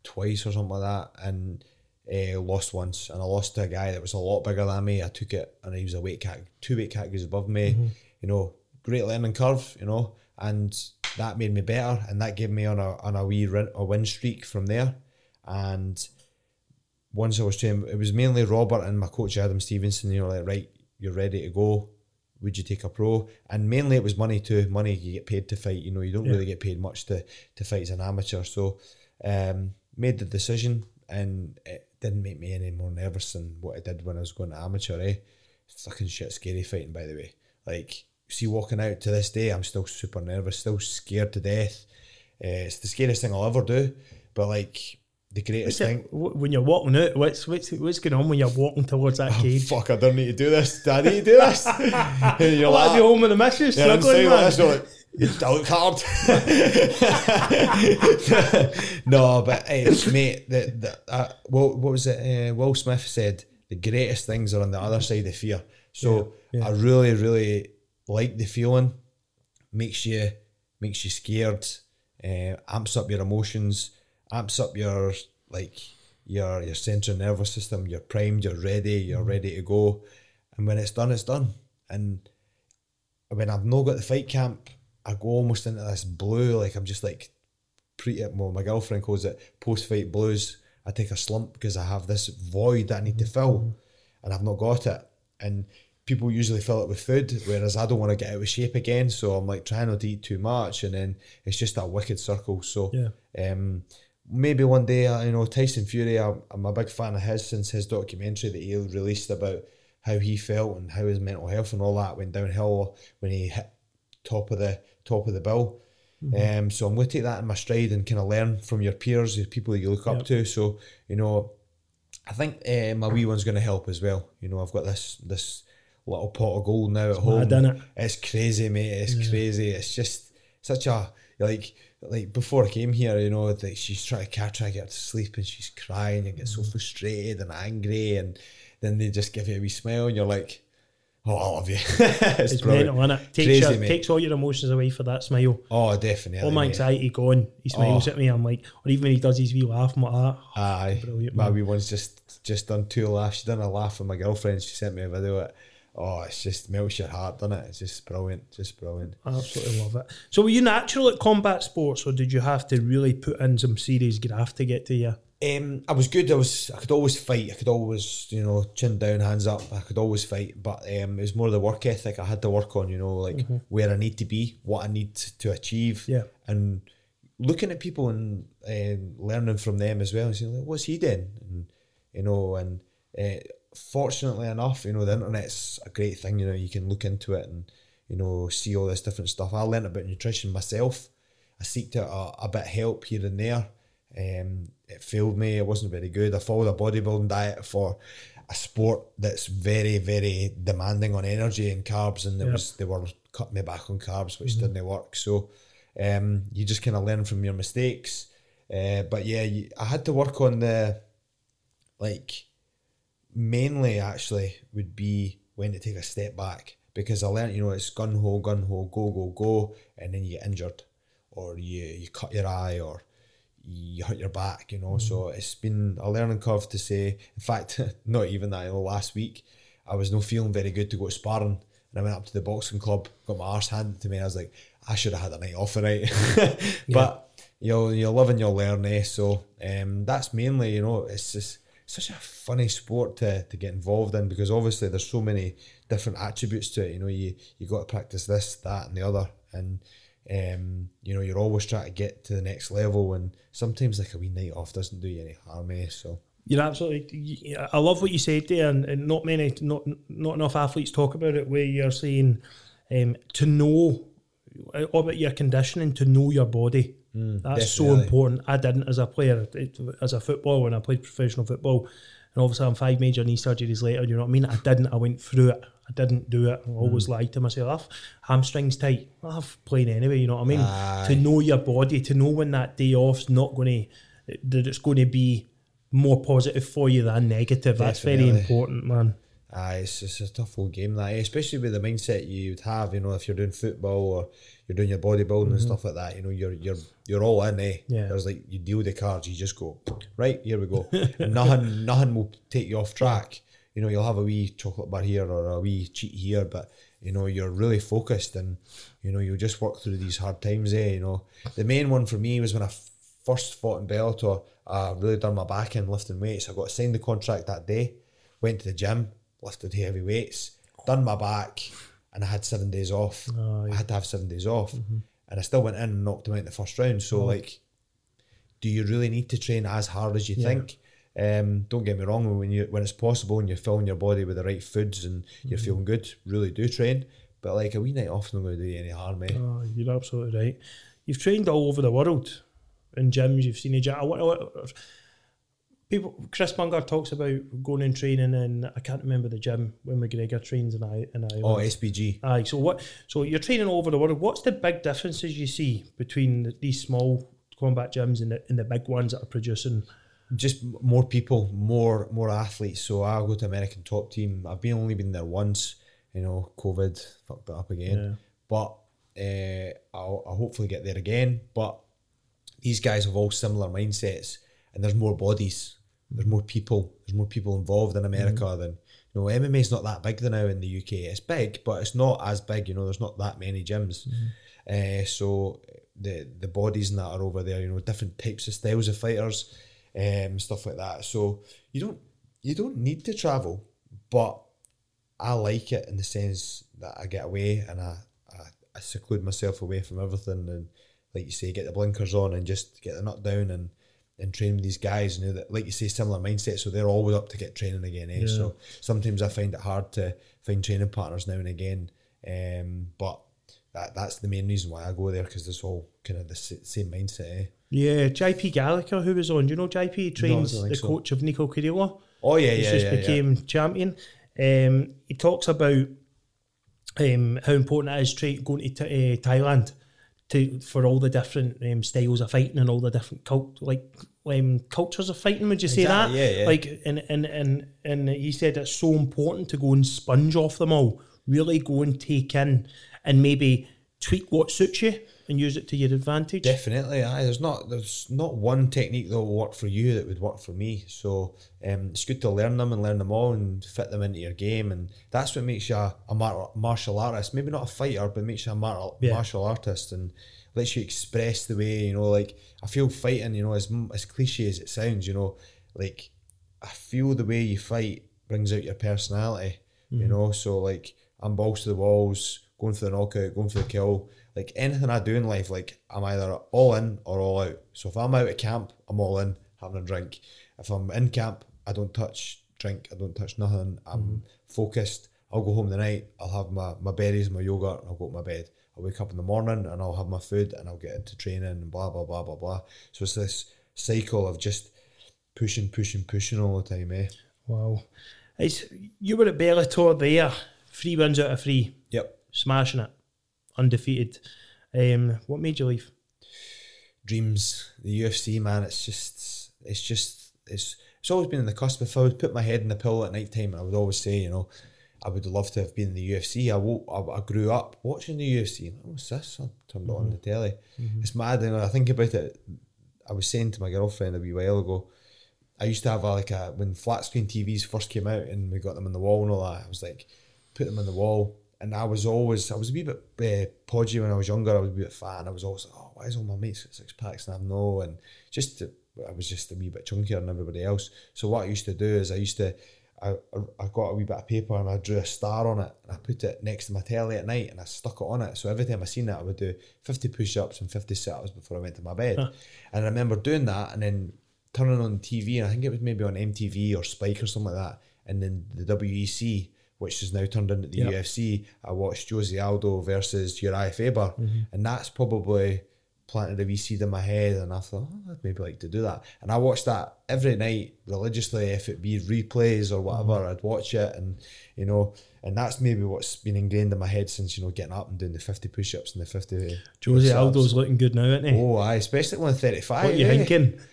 Speaker 2: twice or something like that, and uh, lost once. And I lost to a guy that was a lot bigger than me. I took it, and he was a weight cat, two weight categories above me. Mm-hmm. You know, great learning curve, you know, and that made me better, and that gave me on a on a wee run, a win streak from there. And once I was training, it was mainly Robert and my coach Adam Stevenson. You know, like right, you're ready to go. Would you take a pro? And mainly it was money too. Money you get paid to fight. You know, you don't yeah. really get paid much to to fight as an amateur. So um, made the decision, and it didn't make me any more nervous than what it did when I was going to amateur. Eh, fucking shit, scary fighting. By the way, like see walking out to this day, I'm still super nervous, still scared to death. Uh, it's the scariest thing I'll ever do. But like the greatest
Speaker 1: it-
Speaker 2: thing.
Speaker 1: when you're walking out, what's what's what's going on when you're walking towards that
Speaker 2: Oh,
Speaker 1: cage?
Speaker 2: fuck! I don't need to do this. Do I need to do this? And [LAUGHS] you're
Speaker 1: I'll
Speaker 2: like,
Speaker 1: be home with the missus
Speaker 2: Yeah,
Speaker 1: struggling, man.
Speaker 2: like this, you're like, I look hard. no, but hey, mate, the, the, uh, what, what was it? Uh, Will Smith said the greatest things are on the other side of fear. So
Speaker 1: Yeah, yeah.
Speaker 2: I really, really like the feeling. Makes you makes you scared. Uh, amps up your emotions. Amps up your like your your central nervous system. You're primed. You're ready. You're ready to go. And when it's done, it's done. And when I've not got the fight camp, I go almost into this blue, like I'm just like pre well, my girlfriend calls it post fight blues. I take a slump because I have this void that I need to fill and I've not got it. And people usually fill it with food, whereas I don't want to get out of shape again. So I'm like trying not to eat too much and then it's just that wicked circle. So
Speaker 1: Yeah.
Speaker 2: um maybe one day uh, you know Tyson Fury I'm, I'm a big fan of his since his documentary that he released about how he felt and how his mental health and all that went downhill when he hit top of the top of the bill. Um so I'm going to take that in my stride and kind of learn from your peers the people that you look up to. So you know I think uh, my wee one's going to help as well. You know I've got this this little pot of gold now at home.
Speaker 1: mad, innit?
Speaker 2: it's crazy mate. It's crazy. It's just such a like like before I came here, you know, like she's trying to catch, try to get her to sleep, and she's crying and gets so
Speaker 1: Mm.
Speaker 2: frustrated and angry, and then they just give you a wee smile, and you're like, "Oh, I love you." [LAUGHS] it's
Speaker 1: It's mental, innit? Takes,
Speaker 2: Crazy,
Speaker 1: your, takes all your emotions away for that smile.
Speaker 2: Oh, definitely.
Speaker 1: All my
Speaker 2: mate.
Speaker 1: anxiety gone. He smiles
Speaker 2: Oh.
Speaker 1: at me. I'm like, or even when he does his wee laugh, I'm like, ah,
Speaker 2: Aye,
Speaker 1: Brilliant,
Speaker 2: my
Speaker 1: man.
Speaker 2: wee one's just just done two laughs. She done a laugh with my girlfriend. She sent me a video. Of it. Oh, it's just melts your heart, doesn't it? It's just brilliant, just brilliant.
Speaker 1: I absolutely love it. So were you natural at combat sports, or did you have to really put in some serious graft to get to you?
Speaker 2: Um, I was good. I was. I could always fight. I could always, you know, chin down, hands up. I could always fight. But um, it was more the work ethic I had to work on. You know, like where I need to be, what I need to achieve.
Speaker 1: Yeah.
Speaker 2: And looking at people and um, learning from them as well, and saying, "What's he doing?" And you know, and uh, fortunately enough, you know, the internet's a great thing. You know, you can look into it and you know see all this different stuff. I learned about nutrition myself. I seeked out a, a bit of help here and there. Um, it failed me. It wasn't very good. I followed a bodybuilding diet for a sport that's very, very demanding on energy and carbs, and it
Speaker 1: Yeah.
Speaker 2: was they were cutting me back on carbs, which didn't work. So um, you just kind of learn from your mistakes. Uh, but yeah, you, I had to work on the like mainly actually would be when to take a step back because I learned you know it's gun ho gun ho go go go and then you get injured or you you cut your eye or you hurt your back you know. So it's been a learning curve to say in fact [LAUGHS] not even that you know, last week I was no feeling very good to go to sparring and I went up to the boxing club got my arse handed to me and I was like I should have had a night off tonight [LAUGHS] but you'll you'll live and you'll learn eh? So um that's mainly you know it's just such a funny sport to, to get involved in because obviously there's so many different attributes to it. You know, you you got to practice this, that, and the other, and um, you know, you're always trying to get to the next level. And sometimes like a wee night off doesn't do you any harm. Eh? So
Speaker 1: You're absolutely. I love what you said there, and, and not many, not not enough athletes talk about it. Where you're saying um, to know about your conditioning, to know your body. Mm, That's so important. I didn't as a player, it- as a footballer, when I played professional football, and obviously I'm five major knee surgeries later. You know what I mean? I didn't. I went through it. I didn't do it. I always mm. lied to myself. Hamstrings tight. I'll have playing anyway. You know what I mean?
Speaker 2: Aye.
Speaker 1: To know your body, to know when that day off's not going to, that it's going to be more positive for you than negative. That's very important, man.
Speaker 2: Aye, it's, it's a tough old game that, eh? especially with the mindset you would have. You know, if you're doing football or you're doing your bodybuilding and stuff like that, you know, you're you're you're all in, eh?
Speaker 1: Yeah.
Speaker 2: There's like you deal the cards, you just go right here we go. [LAUGHS] and nothing nothing will take you off track. You know, you'll have a wee chocolate bar here or a wee cheat here, but you know you're really focused and you know you'll just work through these hard times. Eh? You know, the main one for me was when I first fought in Bellator. I really done my back in lifting weights. I got signed the contract that day. Went to the gym, lifted heavy weights, done my back, and I had seven days off.
Speaker 1: Oh,
Speaker 2: I had to have seven days off, and I still went in and knocked him out in the first round. So like, do you really need to train as hard as you think? Um, don't get me wrong, when you when it's possible and you're filling your body with the right foods and you're
Speaker 1: Mm-hmm.
Speaker 2: feeling good, really do train. But like a wee night off not going to do you any harm, eh?
Speaker 1: Oh, you're absolutely right. You've trained all over the world in gyms. You've seen a gym. I wa- I wa- People, Chris Munger talks about going and training, and I can't remember the gym when McGregor trains in I in Ireland.
Speaker 2: Oh, SBG.
Speaker 1: Aye. So what? So you're training all over the world. What's the big differences you see between the, these small combat gyms and the, and the big ones that are producing?
Speaker 2: just more people, more more athletes. So I'll go to American Top Team. I've been only been there once. You know, COVID fucked it up again.
Speaker 1: Yeah.
Speaker 2: But uh, I'll, I'll hopefully get there again. But these guys have all similar mindsets, and there's more bodies. There's more people. There's more people involved in America than you know. MMA is not that big than now in the UK. It's big, but it's not as big. You know, there's not that many gyms. Uh, so the the bodies and that are over there. You know, different types of styles of fighters, um, stuff like that. So you don't you don't need to travel, but I like it in the sense that I get away and I, I, I seclude myself away from everything and like you say, get the blinkers on and just get the nut down and and train with these guys. You know that, like you say, similar mindset. So they're always up to get training again. Eh? So sometimes I find it hard to find training partners now and again. Um, but that that's the main reason why I go there because it's all kind of the same mindset. Eh?
Speaker 1: Yeah, JP Gallagher, who was on. Do you know JP trains
Speaker 2: don't
Speaker 1: the
Speaker 2: so.
Speaker 1: coach of Nico Carrillo?
Speaker 2: Oh yeah, yeah,
Speaker 1: just
Speaker 2: yeah, yeah.
Speaker 1: became champion. Um, he talks about um, how important it is tra- going to uh, Thailand to for all the different um, styles of fighting and all the different cult like um, cultures of fighting. Would you say
Speaker 2: Exactly,
Speaker 1: that?
Speaker 2: yeah, yeah.
Speaker 1: Like, and and and and he said it's so important to go and sponge off them all. Really go and take in and maybe tweak what suits you and use it to your advantage.
Speaker 2: Definitely, aye. There's not there's not one technique that will work for you that would work for me. So um, it's good to learn them and learn them all and fit them into your game, and that's what makes you a, a mar- martial artist. Maybe not a fighter, but makes you a mar-
Speaker 1: Yeah.
Speaker 2: martial artist and lets you express the way you know. Like I feel fighting, you know, as as cliche as it sounds, you know, like I feel the way you fight brings out your personality, you mm-hmm. know. So like I'm balls to the walls, going for the knockout, going for the kill. Like anything I do in life, like I'm either all in or all out. So if I'm out at camp, I'm all in, having a drink. If I'm in camp, I don't touch drink, I don't touch nothing. I'm mm-hmm. focused. I'll go home the night, I'll have my, my berries, my yogurt, and I'll go to my bed. I'll wake up in the morning and I'll have my food and I'll get into training and blah blah blah blah blah. So it's this cycle of just pushing, pushing, pushing all the time, eh?
Speaker 1: Wow. It's, you were at Bellator there, three wins out of three,
Speaker 2: Yep.
Speaker 1: smashing it, undefeated. Um, what made you leave?
Speaker 2: dreams. The UFC, man, it's just, it's just, it's, it's always been in the cusp. If I would put my head in the pillow at night time, I would always say, you know, I would love to have been in the UFC. I, wo- I, I grew up watching the UFC. What's this? I turned it on the telly. It's mad. And I think about it. I was saying to my girlfriend a wee while ago, I used to have a, like a when flat screen TVs first came out and we got them on the wall and all that. I was like, put them on the wall, and I was always I was a wee bit uh, podgy when I was younger. I was a wee bit fat, and I was always like, oh, why is all my mates got six packs and I've no? And just to, I was just a wee bit chunkier than everybody else. So what I used to do is I used to. I, I got a wee bit of paper and I drew a star on it and I put it next to my telly at night and I stuck it on it. So every time I seen it, I would do 50 push ups and 50 sit ups before I went to my bed. And I remember doing that and then turning on TV, and I think it was maybe on MTV or Spike or something like that. And then the WEC, which is now turned into the
Speaker 1: Yep.
Speaker 2: UFC, I watched Jose Aldo versus Urijah Faber, mm-hmm. and that's probably planted a wee seed in my head. And I thought, oh, I'd maybe like to do that. And I watched that every night religiously. If it be replays or whatever, I'd watch it, and you know, and that's maybe what's been ingrained in my head since you know getting up and doing the fifty push-ups and the fifty.
Speaker 1: Jose
Speaker 2: sit-ups.
Speaker 1: Aldo's looking good now, isn't he?
Speaker 2: Oh, aye, especially at one thirty-five.
Speaker 1: what are you
Speaker 2: eh?
Speaker 1: thinking? [SIGHS]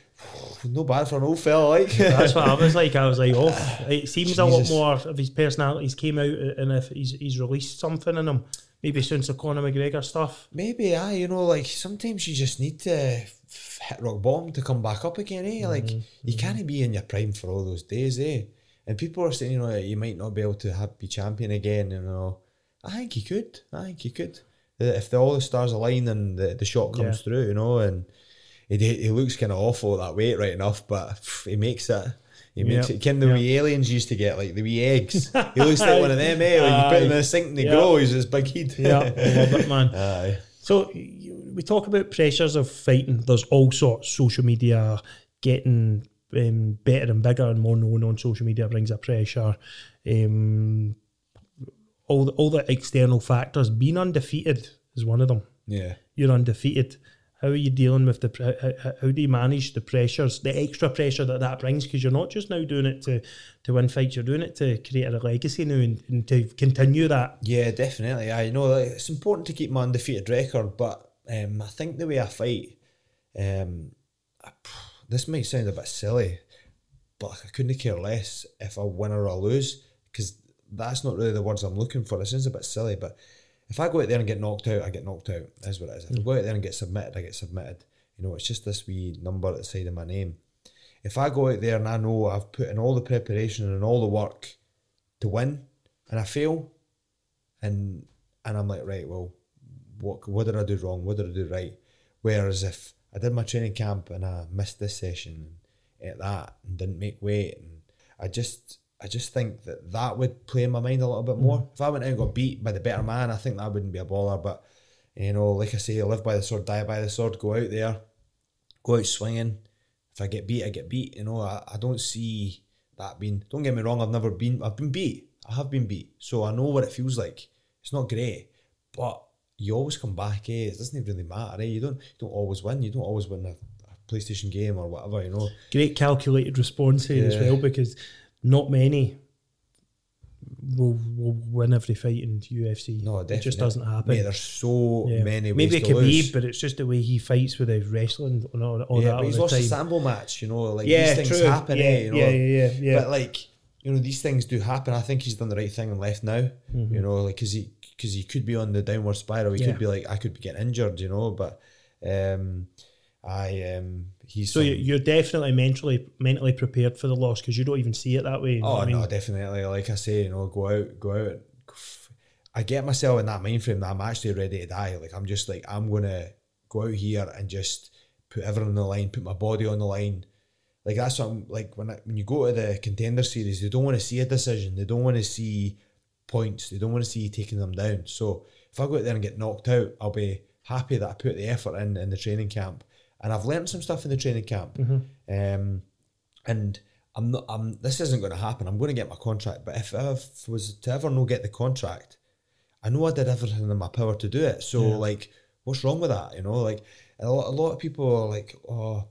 Speaker 2: No bad for an old fella, like. [LAUGHS]
Speaker 1: That's what I was like. I was like, oh, it seems a lot more of his personalities came out, and if he's, he's released something in him, maybe since the Conor McGregor stuff.
Speaker 2: Maybe, I, you know, like sometimes you just need to hit rock bottom to come back up again, eh? Like you can't be in your prime for all those days, eh? And people are saying, you know, you might not be able to have, be champion again, you know. I think he could. I think he could. Uh, If the, all the stars align and the, the shot comes
Speaker 1: Yeah.
Speaker 2: through, you know, and he, he looks kind of awful at that weight right enough, but he makes it. He makes
Speaker 1: Yeah.
Speaker 2: it. Ken the
Speaker 1: Yeah.
Speaker 2: wee aliens used to get, like the wee eggs. He looks like one of them, eh? When you put them in the sink and they
Speaker 1: Yeah.
Speaker 2: grow, he's this big head.
Speaker 1: Yeah, love it, man. [LAUGHS]
Speaker 2: Aye.
Speaker 1: So you, we talk about pressures of fighting. There's all sorts social media, getting um, better and bigger and more known on social media brings a pressure. Um, all the, all the external factors. Being undefeated is one of them.
Speaker 2: Yeah.
Speaker 1: You're undefeated. How are you dealing with the? How, how, do you manage the pressures, the extra pressure that that brings? Because you're not just now doing it to to win fights. You're doing it to create a legacy now and, and to continue that.
Speaker 2: Yeah, definitely. I know like, it's important to keep my undefeated record, but um, I think the way I fight, um, I- [SIGHS] this might sound a bit silly, but I couldn't care less if I win or I lose because that's not really the words I'm looking for. It sounds a bit silly, but if I go out there and get knocked out, I get knocked out. That's what it is. If I mm. go out there and get submitted, I get submitted. You know, it's just this wee number at the side of my name. If I go out there and I know I've put in all the preparation and all the work to win, and I fail, and and I'm like, right, well, what what did I do wrong? What did I do right? Whereas if I did my training camp and I missed this session and ate that and didn't make weight, and I just I just think that that would play in my mind a little bit more. If I went out and got beat by the better man, I think that wouldn't be a baller. But you know, like I say, live by the sword, die by the sword. Go out there, go out swinging. If I get beat, I get beat. You know, I, I don't see that being. Don't get me wrong. I've never been. I've been beat. I have been beat. So I know what it feels like. It's not great, but you always come back. Eh? It doesn't really matter. Eh? You don't. You don't always win. You don't always win a, a PlayStation game or whatever. You know.
Speaker 1: Great calculated response here as well because not many will will win every fight in UFC.
Speaker 2: No,
Speaker 1: it just doesn't happen.
Speaker 2: Mate, there's so
Speaker 1: Yeah.
Speaker 2: many ways
Speaker 1: Maybe
Speaker 2: to
Speaker 1: Khabib,
Speaker 2: lose.
Speaker 1: but it's just the way he fights with the wrestling and all, all
Speaker 2: yeah,
Speaker 1: that
Speaker 2: but he's lost
Speaker 1: time.
Speaker 2: a sample match. You know, like
Speaker 1: yeah,
Speaker 2: these things
Speaker 1: true.
Speaker 2: happen.
Speaker 1: yeah,
Speaker 2: eh, you know,
Speaker 1: yeah, yeah, yeah.
Speaker 2: But like, you know, these things do happen. I think he's done the right thing and left now.
Speaker 1: Mm-hmm.
Speaker 2: You know, like because he because he could be on the downward spiral. He could be like, I could be getting injured. You know, but um, I um, he's
Speaker 1: so
Speaker 2: some-
Speaker 1: you're definitely mentally mentally prepared for the loss because you don't even see it that way.
Speaker 2: Oh
Speaker 1: what I mean?
Speaker 2: no, definitely. Like I say, you know, go out, go out. I get myself in that mind frame that I'm actually ready to die. Like I'm just like I'm gonna go out here and just put everything on the line, put my body on the line. Like that's what I'm like when I, when you go to the contender series, they don't want to see a decision. They don't want to see points. They don't want to see you taking them down. So if I go out there and get knocked out, I'll be happy that I put the effort in in the training camp, and I've learned some stuff in the training camp. Um, and I'm not. I'm. This isn't going to happen. I'm going to get my contract. But if I was to ever not get the contract, I know I did everything in my power to do it. So like, what's wrong with that? You know, like a lot, a lot of people are like, oh,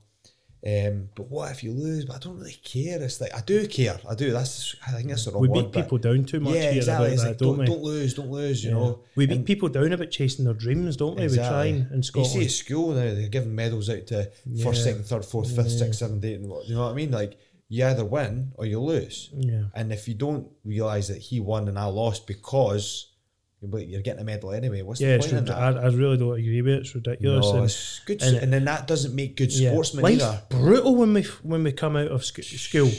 Speaker 2: um, but what if you lose? But I don't really care. It's like I do care. I do. That's. I think that's the wrong
Speaker 1: we beat
Speaker 2: but-
Speaker 1: people down too much
Speaker 2: yeah,
Speaker 1: here
Speaker 2: exactly.
Speaker 1: that,
Speaker 2: like
Speaker 1: don't,
Speaker 2: don't, don't lose, don't lose. You
Speaker 1: Yeah.
Speaker 2: know,
Speaker 1: we beat
Speaker 2: And-
Speaker 1: people down about chasing their dreams, don't we? We try in
Speaker 2: you
Speaker 1: Scotland.
Speaker 2: see at school now they're giving medals out to first, second, third, fourth, fifth, sixth, seventh, eighth, and what you know what I mean? Like you either win or you lose.
Speaker 1: yeah.
Speaker 2: And if you don't realise that he won and I lost because you're you're getting a medal anyway, what's
Speaker 1: Yeah,
Speaker 2: the point in that?
Speaker 1: I, I really don't agree with it. It's ridiculous.
Speaker 2: no,
Speaker 1: and-
Speaker 2: it's good,
Speaker 1: and
Speaker 2: and, then that doesn't make good
Speaker 1: Yeah.
Speaker 2: sportsmen
Speaker 1: Life's
Speaker 2: either.
Speaker 1: brutal when we when we come out of sc- school.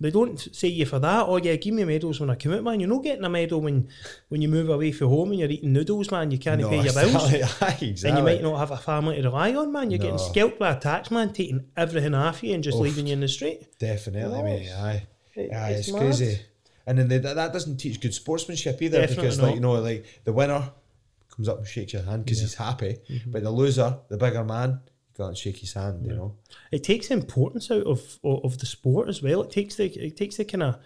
Speaker 1: They don't say you for that. Oh yeah, give me medals when I come out, man. You're not getting a medal when when you move away from home and you're eating noodles, man. You can't
Speaker 2: No,
Speaker 1: pay your [LAUGHS] bills,
Speaker 2: exactly.
Speaker 1: and you might not have a family to rely on, man. You're getting scalped by a tax man, taking everything off you and just leaving you in the street.
Speaker 2: Definitely,
Speaker 1: No,
Speaker 2: mate. Aye,
Speaker 1: it-
Speaker 2: aye,
Speaker 1: it's
Speaker 2: it's, crazy. And then they, that, that doesn't teach good sportsmanship either,
Speaker 1: Definitely
Speaker 2: because
Speaker 1: not.
Speaker 2: like you know, like the winner comes up and shakes your hand because he's happy,
Speaker 1: Mm-hmm.
Speaker 2: but the loser, the bigger man, go and shake his hand. You know,
Speaker 1: It takes the importance out of of, of the sport as well. It takes the it takes the kind of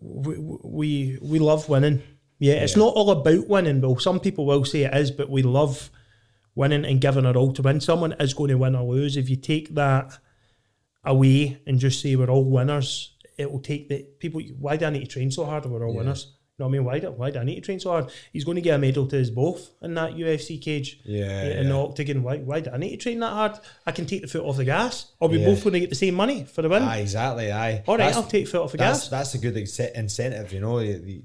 Speaker 1: we, we we love winning. Yeah, it's not all about winning. But some people will say it is, but we love winning and giving our all to win. Someone is going to win or lose. If you take that away and just say we're all winners, it will take the people. Why do I need to train so hard? if We're all
Speaker 2: Yeah.
Speaker 1: winners. You know what I mean? Why do, why do I need to train so hard? He's going to get a medal to us both in that UFC cage.
Speaker 2: Yeah,
Speaker 1: In the
Speaker 2: yeah.
Speaker 1: octagon. Why, why do I need to train that hard? I can take the foot off the gas. Are we
Speaker 2: Yeah.
Speaker 1: both going to get the same money for the win?
Speaker 2: aye, exactly, aye.
Speaker 1: All right,
Speaker 2: That's-
Speaker 1: I'll take the foot off the
Speaker 2: That's
Speaker 1: gas.
Speaker 2: that's a good incentive, you know,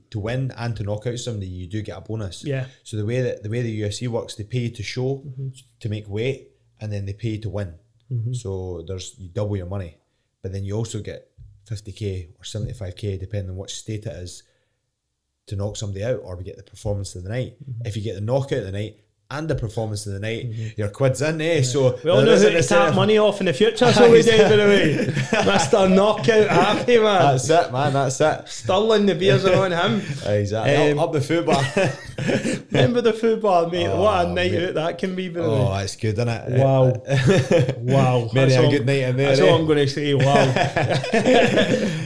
Speaker 2: to win and to knock out somebody, you do get a bonus.
Speaker 1: Yeah.
Speaker 2: So the way that the way the UFC works, they pay you to show,
Speaker 1: Mm-hmm.
Speaker 2: to make weight, and then they pay you to win. So there's you double your money, but then you also get fifty k or seventy five k depending on what state it is, to knock somebody out, or we get the performance of the night.
Speaker 1: Mm-hmm.
Speaker 2: If you get the knockout of the night and the performance of the night, your quid's in, eh? So
Speaker 1: We all know who to tap money off in the future, so we do, by the way. [LAUGHS] Mr. Knockout Happy, man.
Speaker 2: That's it, man. That's it.
Speaker 1: Stirling, the beers are on him. [LAUGHS]
Speaker 2: Exactly.
Speaker 1: Um,
Speaker 2: up, up the food bar. [LAUGHS]
Speaker 1: Remember the football, mate? what a
Speaker 2: Oh,
Speaker 1: night
Speaker 2: mate.
Speaker 1: out that can be, by the
Speaker 2: oh,
Speaker 1: way.
Speaker 2: that's good, isn't it?
Speaker 1: Wow. Wow.
Speaker 2: Many
Speaker 1: That's
Speaker 2: a
Speaker 1: all-
Speaker 2: good night in there.
Speaker 1: That's
Speaker 2: eh?
Speaker 1: all I'm going to say. Wow.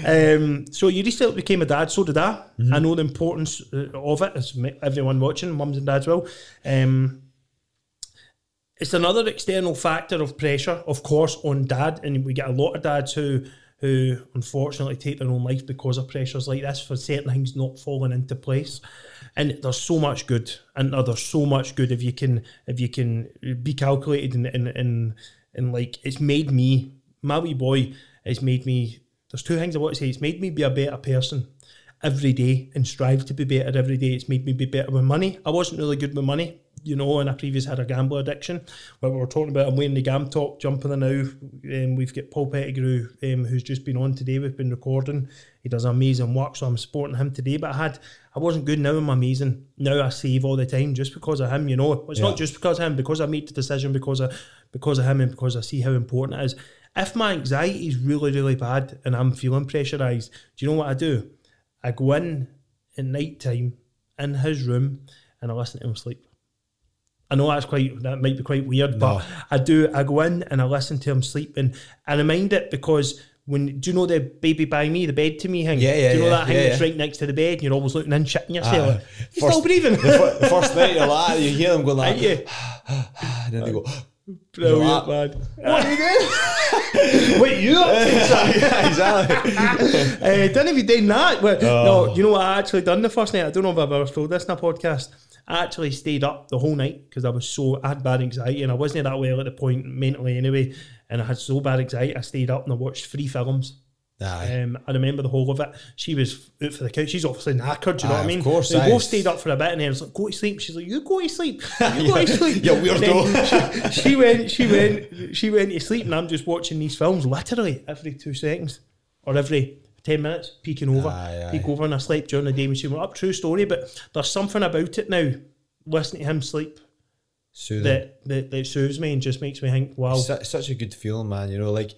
Speaker 1: um, so you recently became a dad. So did I.
Speaker 2: Mm-hmm.
Speaker 1: I know the importance uh, of it, as everyone watching, mums and dads will. Um, it's another external factor of pressure, of course, on dad, and we get a lot of dads who who unfortunately take their own life because of pressures like this for certain things not falling into place. And there's so much good, and there's so much good if you can if you can be calculated and and and, and like it's made me my wee boy has made me. There's two things I want to say. It's made me be a better person every day and strive to be better every day. It's made me be better with money. I wasn't really good with money, you know, and I previously had a gambler addiction. But we were talking about I'm wearing the Gam Talk jumping there now. Um, we've got Paul Pettigrew, um, who's just been on today. We've been recording. He does amazing work, so I'm supporting him today. But I had I wasn't good now I'm amazing. Now I save all the time just because of him, you know. It's
Speaker 2: Yeah.
Speaker 1: not just because of him, because I made the decision because of because of him and because I see how important it is. If my anxiety is really, really bad and I'm feeling pressurised, do you know what I do? I go in at night time in his room and I listen to him sleep. I know that's quite that might be quite weird, but
Speaker 2: No.
Speaker 1: I do. I go in and I listen to him sleeping, and I mind it because when do you know the baby by me, the bed to me thing?
Speaker 2: Yeah, yeah,
Speaker 1: Do you know
Speaker 2: yeah,
Speaker 1: that thing
Speaker 2: yeah,
Speaker 1: that's
Speaker 2: yeah.
Speaker 1: right next to the bed, and you're always looking in, shitting yourself.
Speaker 2: Ah,
Speaker 1: like, you still breathing?
Speaker 2: the, the first night you're like, you hear them going like,
Speaker 1: you? [SIGHS]
Speaker 2: and then they go, [SIGHS]
Speaker 1: Brilliant, man. What are you doing? [LAUGHS] Wait, you up [LAUGHS] to?
Speaker 2: yeah, exactly. [LAUGHS]
Speaker 1: uh, didn't even done that. But,
Speaker 2: Oh.
Speaker 1: No, you know what I actually done the first night? I don't know if I've ever told this in a podcast. I actually stayed up the whole night because I was so I had bad anxiety and I wasn't that well at the point mentally anyway. And I had so bad anxiety, I stayed up and I watched three films.
Speaker 2: Aye.
Speaker 1: Um, I remember the whole of it. She was out for the couch. She's obviously knackered. Do you know what I mean?
Speaker 2: of course,
Speaker 1: we
Speaker 2: aye.
Speaker 1: both stayed up for a bit, and then I was like, "Go to sleep." She's like, "You go to sleep. You go to [LAUGHS] sleep."
Speaker 2: You weirdo.
Speaker 1: She, she went. She went. She went to sleep, and I'm just watching these films literally every two seconds or every. 10 minutes, peeking over,
Speaker 2: Aye, aye.
Speaker 1: peek over, and I slept during the day when she went up. True story, but there's something about it now. Listening to him sleep
Speaker 2: Soothing.
Speaker 1: that, that that soothes me and just makes me think, wow,
Speaker 2: Su- such a good feeling, man. You know, like,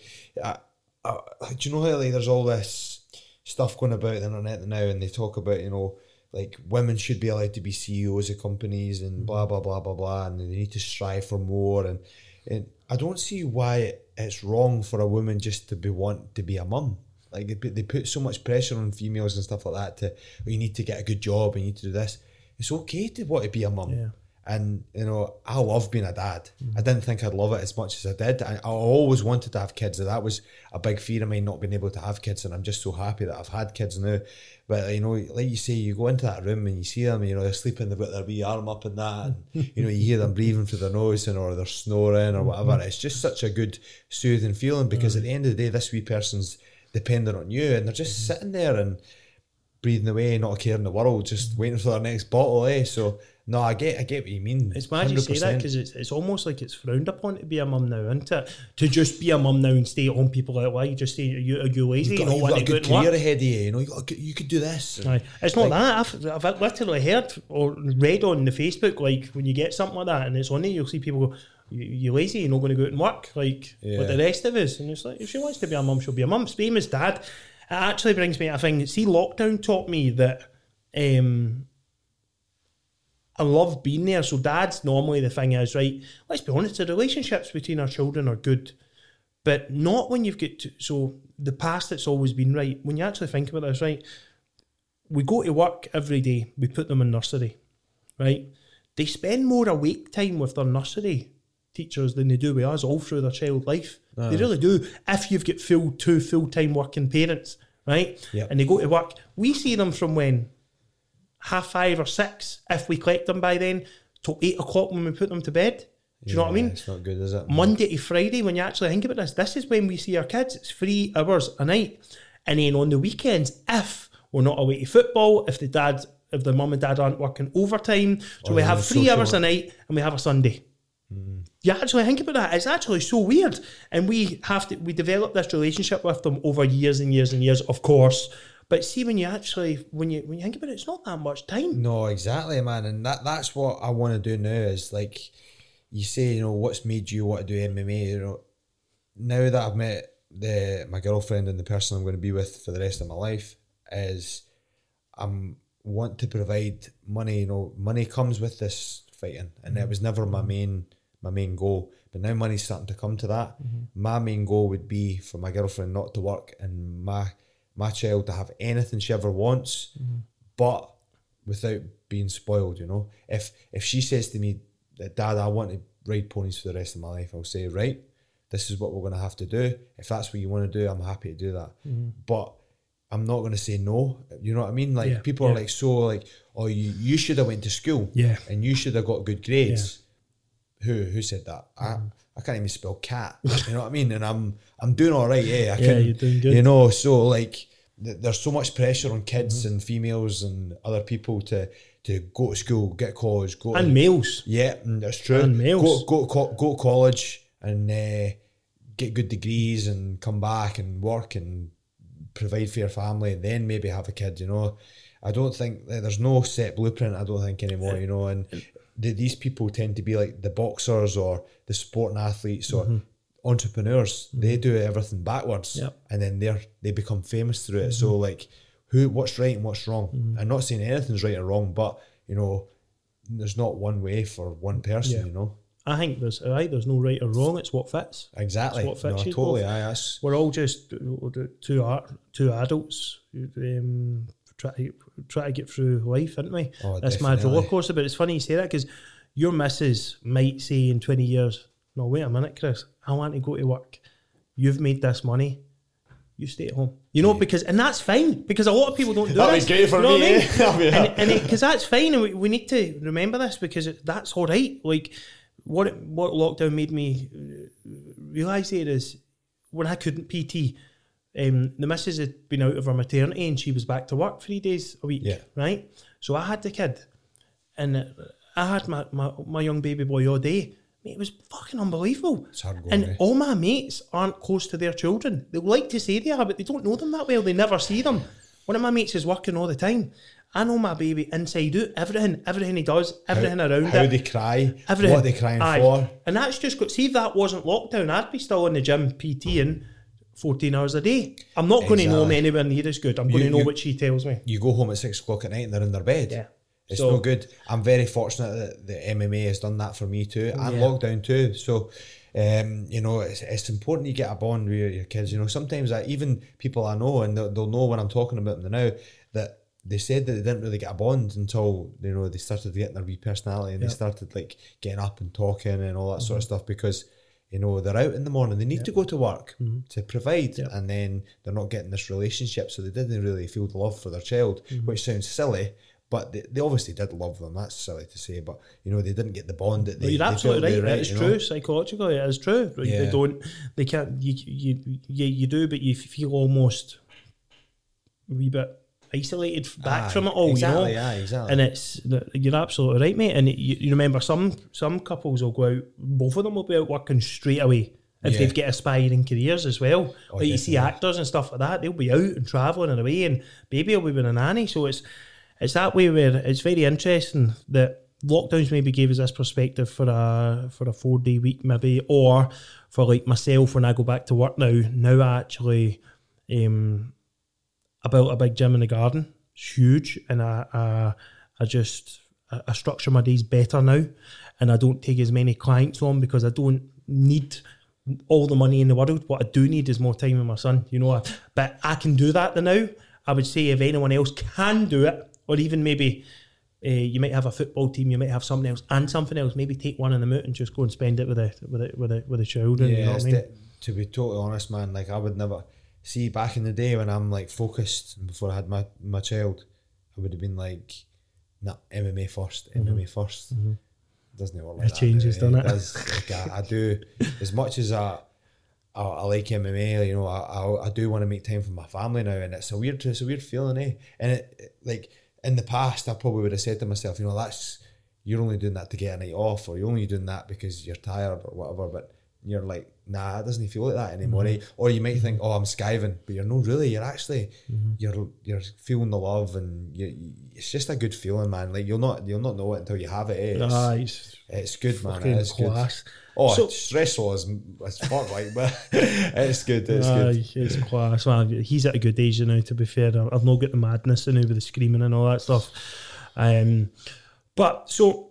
Speaker 2: I, I, do you know how like there's all this stuff going about the internet now, and they talk about you know like women should be allowed to be CEOs of companies and blah blah blah blah blah, and they need to strive for more. And and I don't see why it's wrong for a woman just to be want to be a mum. Like they put, they put so much pressure on females and stuff like that to oh, you need to get a good job, and you need to do this. It's okay to want to be a mum.
Speaker 1: Yeah.
Speaker 2: And you know, I love being a dad. Mm-hmm. I didn't think I'd love it as much as I did. I, I always wanted to have kids. That was a big fear of mine, not being able to have kids. And I'm just so happy that I've had kids now. But you know, like you say, you go into that room and you see them. You know, they're sleeping. They've got their wee arm up and that, and [LAUGHS] you know, you hear them breathing through their nose and or they're snoring or whatever. Mm-hmm. It's just such a good soothing feeling because mm-hmm. at the end of the day, this wee person's dependent on you, and they're just sitting there and breathing away, not a care in the world, just waiting for their next bottle, eh? So no, I get, I get what you mean.
Speaker 1: It's mad you say that because it's, it's almost like it's frowned upon to be a mum now, isn't it? To just be a mum now and stay at home, people are like, why you just stay, are you, are you lazy?
Speaker 2: You've got,
Speaker 1: don't
Speaker 2: you've got a good career ahead of you. You know, you, got, you could do this.
Speaker 1: Aye. It's not that. I've, I've literally heard or read on the Facebook, like when you get something like that and it's on there, you'll see people go, you, you lazy, you're not going to go out and work like
Speaker 2: Yeah.
Speaker 1: with the rest of us. And it's like, if she wants to be a mum, she'll be a mum. Same as dad. It actually brings me a thing. That see, lockdown taught me that um, I love being there. So dad's normally the thing is, right, let's be honest, the relationships between our children are good. But not when you've got to, so the past it's always been right. When you actually think about this, right, we go to work every day, we put them in nursery, right? They spend more awake time with their nursery teachers than they do with us all through their child life. They really do. If you've got full two full time working parents, right?
Speaker 2: Yep.
Speaker 1: And they go to work, we see them from when half five or six, if we collect them by then, till eight o'clock when we put them to bed. Do you know what I mean?
Speaker 2: It's not good, is it?
Speaker 1: Monday to Friday, when you actually think about this, this is when we see our kids. It's three hours a night. And then on the weekends, if we're not away to football, if the dad, if the mum and dad aren't working overtime, so
Speaker 2: Or
Speaker 1: we have three hours a night and we have a Sunday. Mm. You actually think about that. It's actually so weird. And we have to we develop this relationship with them over years and years and years, of course. But see, when you actually when you when you think about it, it's not that much time.
Speaker 2: No, exactly, man, and that that's what I want to do now. Is like you say, you know, what's made you want to do MMA? You know, now that I've met the my girlfriend and the person I'm going to be with for the rest of my life, is I'm want to provide money. You know, money comes with this fighting, and it mm-hmm. was never my main my main goal. But now money's starting to come to that. Mm-hmm. My main goal would be for my girlfriend not to work and my my child to have anything she ever wants, mm-hmm. but without being spoiled. You know, if if she says to me, that "Dad, I want to ride ponies for the rest of my life," I'll say, "Right, this is what we're going to have to do. If that's what you want to do, I'm happy to do that." Mm-hmm. But I'm not going to say no. You know what I mean? Like
Speaker 1: Yeah,
Speaker 2: people are like so like, "Oh, you you should have went to school,
Speaker 1: Yeah.
Speaker 2: and you should have got good grades." Who who said that? I mm. I can't even spell cat. [LAUGHS] You know what I mean? And I'm I'm doing all right. Yeah, I
Speaker 1: Yeah,
Speaker 2: can.
Speaker 1: you're doing good.
Speaker 2: You know, so like th- there's so much pressure on kids
Speaker 1: Mm-hmm.
Speaker 2: and females and other people to to go to school, get college, go
Speaker 1: And
Speaker 2: to,
Speaker 1: males.
Speaker 2: yeah, mm, that's true.
Speaker 1: And males.
Speaker 2: Go go to co- go to college and uh, get good degrees and come back and work and provide for your family and then maybe have a kid. You know, I don't think eh, there's no set blueprint. I don't think anymore. Eh, you know, and eh, the, these people tend to be like the boxers or the sporting athletes or entrepreneurs. They do everything backwards,
Speaker 1: Mm-hmm. Yep. Mm-hmm.
Speaker 2: and then they're they become famous through it. So like, who what's right and what's wrong? I'm not saying anything's right or wrong, but you know, there's not one way for one person.
Speaker 1: Yeah.
Speaker 2: You know,
Speaker 1: I think there's right. There's no right or wrong. It's what fits.
Speaker 2: exactly.
Speaker 1: It's what
Speaker 2: no,
Speaker 1: fits you
Speaker 2: totally.
Speaker 1: both.
Speaker 2: Aye, that's
Speaker 1: We're all just two art, two adults um, try to try to get through life, aren't we?
Speaker 2: Oh,
Speaker 1: That's my
Speaker 2: definitely.
Speaker 1: roller coaster. But it's funny you say that because your missus might say in twenty years, "No, wait a minute, Chris. I want to go to work. You've made this money." You stay at home, you know, because and that's fine because a lot of people don't do
Speaker 2: That'd great for
Speaker 1: you know
Speaker 2: me,
Speaker 1: what I mean?
Speaker 2: eh? [LAUGHS]
Speaker 1: and and because that's fine, and we, we need to remember this because it, that's all right. Like what what lockdown made me realise there is when I couldn't PT, um, the missus had been out of her maternity and she was back to work three days a week.
Speaker 2: Yeah.
Speaker 1: Right. So I had the kid, and I had my, my, my young baby boy all day. Mate, it was fucking unbelievable.
Speaker 2: It's hard going,
Speaker 1: and
Speaker 2: eh?
Speaker 1: all my mates aren't close to their children. They like to say they are, but they don't know them that well. They never see them. One of my mates is working all the time. I know my baby inside out, everything, everything he does, everything
Speaker 2: how,
Speaker 1: around
Speaker 2: how
Speaker 1: it.
Speaker 2: they cry,
Speaker 1: Everything.
Speaker 2: what they're crying
Speaker 1: Aye.
Speaker 2: for.
Speaker 1: And that's just see if that wasn't lockdown, I'd be still in the gym PTing 14 hours a day. I'm not going to know him anywhere near as good. I'm going
Speaker 2: You-
Speaker 1: to know
Speaker 2: you-
Speaker 1: what she tells me.
Speaker 2: You go home at six o'clock at night and they're in their bed.
Speaker 1: Yeah.
Speaker 2: It's
Speaker 1: So-
Speaker 2: no good. I'm very fortunate that the MMA has done that for me too, and
Speaker 1: Yeah.
Speaker 2: lockdown too. So, um, you know, it's, it's important you get a bond with your, your kids. You know, sometimes I, even people I know, and they'll, they'll know when I'm talking about them now, that they said that they didn't really get a bond until you know they started getting their wee personality and
Speaker 1: Yeah.
Speaker 2: they started like getting up and talking and all that sort of stuff because you know they're out in the morning they need to go to work mm-hmm. to provide
Speaker 1: Yeah.
Speaker 2: and then they're not getting this relationship so they didn't really feel the love for their child mm-hmm. which sounds silly but they, they obviously did love them that's silly to say but you know they didn't get the bond that they
Speaker 1: But you're absolutely
Speaker 2: felt
Speaker 1: right.
Speaker 2: they
Speaker 1: It is true.
Speaker 2: know?
Speaker 1: Psychologically, it is true. Like, They don't, they can't, you, you, you, you do, but you feel almost a wee bit isolated back
Speaker 2: Aye,
Speaker 1: from it all,
Speaker 2: exactly,
Speaker 1: you know?
Speaker 2: aye, exactly.
Speaker 1: And it's, you're absolutely right, mate. And you, you remember some some couples will go out, both of them will be out working straight away. If
Speaker 2: Yeah.
Speaker 1: they've got aspiring careers as well,
Speaker 2: Oh,
Speaker 1: like you see actors and stuff like that, they'll be out and travelling and away, and baby will be with a nanny. So it's it's that way where it's very interesting that lockdowns maybe gave us this perspective for a for a four day week maybe, or for like myself when I go back to work now. Now I actually um, I built a big gym in the garden. It's huge, and I I, I just I, I structure my days better now, and I don't take as many clients on because I don't need all the money in the world. What I do need is more time with my son. You know, but I can do that now. I would say if anyone else can do it, or even maybe. Uh, you might have a football team, you might have something else and something else. Maybe take one in the out and just go and spend it with the with the with the, with the children. you know what I mean?
Speaker 2: the- to be totally honest, man, like I would never see back in the day when I'm like focused and before I had my, my child, I would have been like, nah, MMA 1st MMA 1st Doesn't work like
Speaker 1: Mm-hmm. It
Speaker 2: that.
Speaker 1: changes,
Speaker 2: now,
Speaker 1: doesn't it?
Speaker 2: does. Like, I, I do [LAUGHS] as much as I. I, I like MMA, you know. I, I, I do want to make time for my family now, and it's a weird, it's a weird feeling, eh? And it, it- like in the past, I probably would have said to myself, you know, that's you're only doing that to get a night off, or you're only doing that because you're tired or whatever. But you're like, nah, it doesn't feel like that anymore.
Speaker 1: Mm-hmm.
Speaker 2: Or you might think, oh, I'm skiving, but you're not really. You're actually
Speaker 1: Mm-hmm.
Speaker 2: you're you're feeling the love, and you, you- it's just a good feeling, man. Like you'll not you'll not know it until you have it. It's,
Speaker 1: Ah, it's
Speaker 2: it's good, man.
Speaker 1: fucking
Speaker 2: It is good.
Speaker 1: class.
Speaker 2: Oh,
Speaker 1: So-
Speaker 2: stressful as as fuck, like, but [LAUGHS] it's good. It's
Speaker 1: Aye,
Speaker 2: good.
Speaker 1: it's class. Well, he's at a good age now. To be fair, I've not got the madness now with the screaming and all that stuff. Um, but so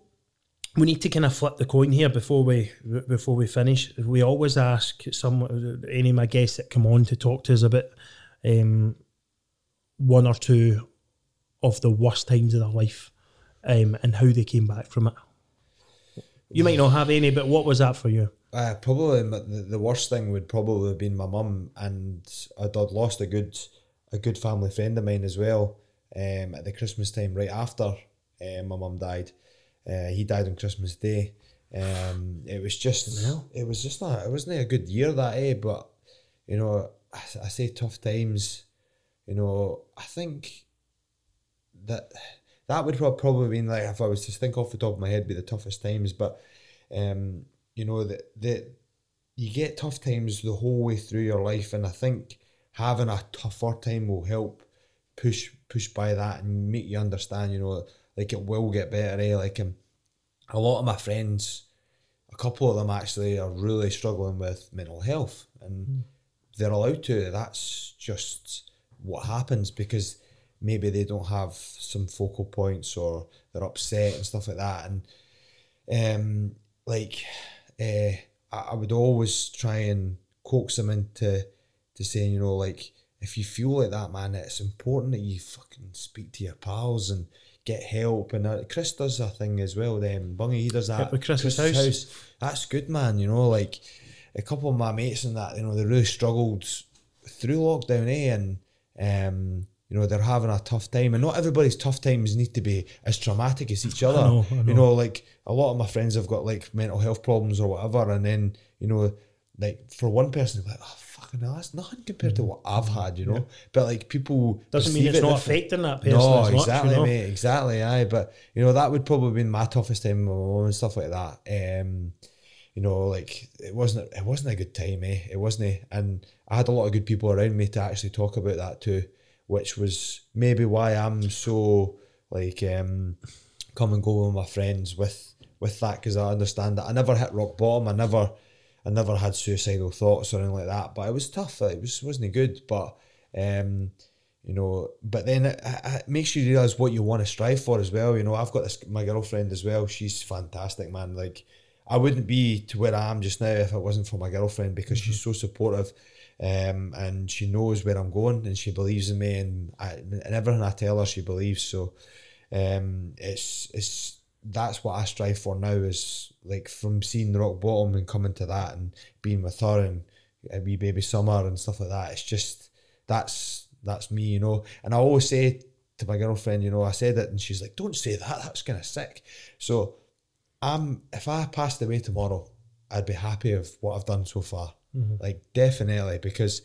Speaker 1: we need to kind of flip the coin here before we before we finish. We always ask some any of my guests that come on to talk to us about um, one or two of the worst times of their life um, and how they came back from it. You might not have any, but what was that for you?
Speaker 2: Uh, probably the, the worst thing would probably have been my mum, and I'd, I'd lost a good a good family friend of mine as well. Um, at the Christmas time, right after uh, my mum died, uh, he died on Christmas Day. Um, it was just it was just not it wasn't a good year that eh, but you know I, I say tough times. You know I think that that would prob- probably been like if I was to think off the top of my head be the toughest times, but um, you know that that you get tough times the whole way through your life, and I think having a tougher time will help push push by that and make you understand. You know, like it will get better. Eh? Like um, a lot of my friends, a couple of them actually are really struggling with mental health, and they're allowed to. That's just what happens because maybe they don't have some focal points or they're upset and stuff like that, and um, like uh, I, I would always try and coax them into to saying, you know, like if you feel like that, man, it's important that you fucking speak to your pals and get help. And uh, Chris does a thing as well. Then Bungy, he does that
Speaker 1: with Chris's house.
Speaker 2: That's good, man. You know, like a couple of my mates and that, you know, they really struggled through lockdown, eh? And um, you know, they're having a tough time, and not everybody's tough times need to be as traumatic as each other.
Speaker 1: know, I
Speaker 2: You
Speaker 1: know.
Speaker 2: know, like a lot of my friends have got like mental health problems or whatever, and then you know, like for one person, like, oh fucking hell, that's nothing compared to what I've had, you know. But like people.
Speaker 1: Doesn't mean it's
Speaker 2: it
Speaker 1: not affecting that person
Speaker 2: No,
Speaker 1: as much.
Speaker 2: exactly,
Speaker 1: you know?
Speaker 2: mate. Exactly, aye. But you know that would probably been my toughest time with my mum and stuff like that. Um, you know, like it wasn't it wasn't a good time, eh? It wasn't, and I had a lot of good people around me to actually talk about that too, which was maybe why I'm so like um, come and go with my friends with with that because I understand that I never hit rock bottom. I never I never had suicidal thoughts or anything like that, but it was tough. It was wasn't good, but um, you know. But then it, it makes you realize what you want to strive for as well. You know, I've got this my girlfriend as well. She's fantastic, man. Like I wouldn't be to where I am just now if it wasn't for my girlfriend because she's so supportive. Um, and she knows where I'm going, and she believes in me, and, I, and everything I tell her, she believes. So, um, it's it's that's what I strive for now is like from seeing the rock bottom and coming to that and being with her and a wee baby summer and stuff like that. It's just that's that's me, you know. And I always say to my girlfriend, you know, I said it and she's like, Don't say that, that's kinda sick. So I'm if I passed away tomorrow, I'd be happy with what I've done so far. Like definitely because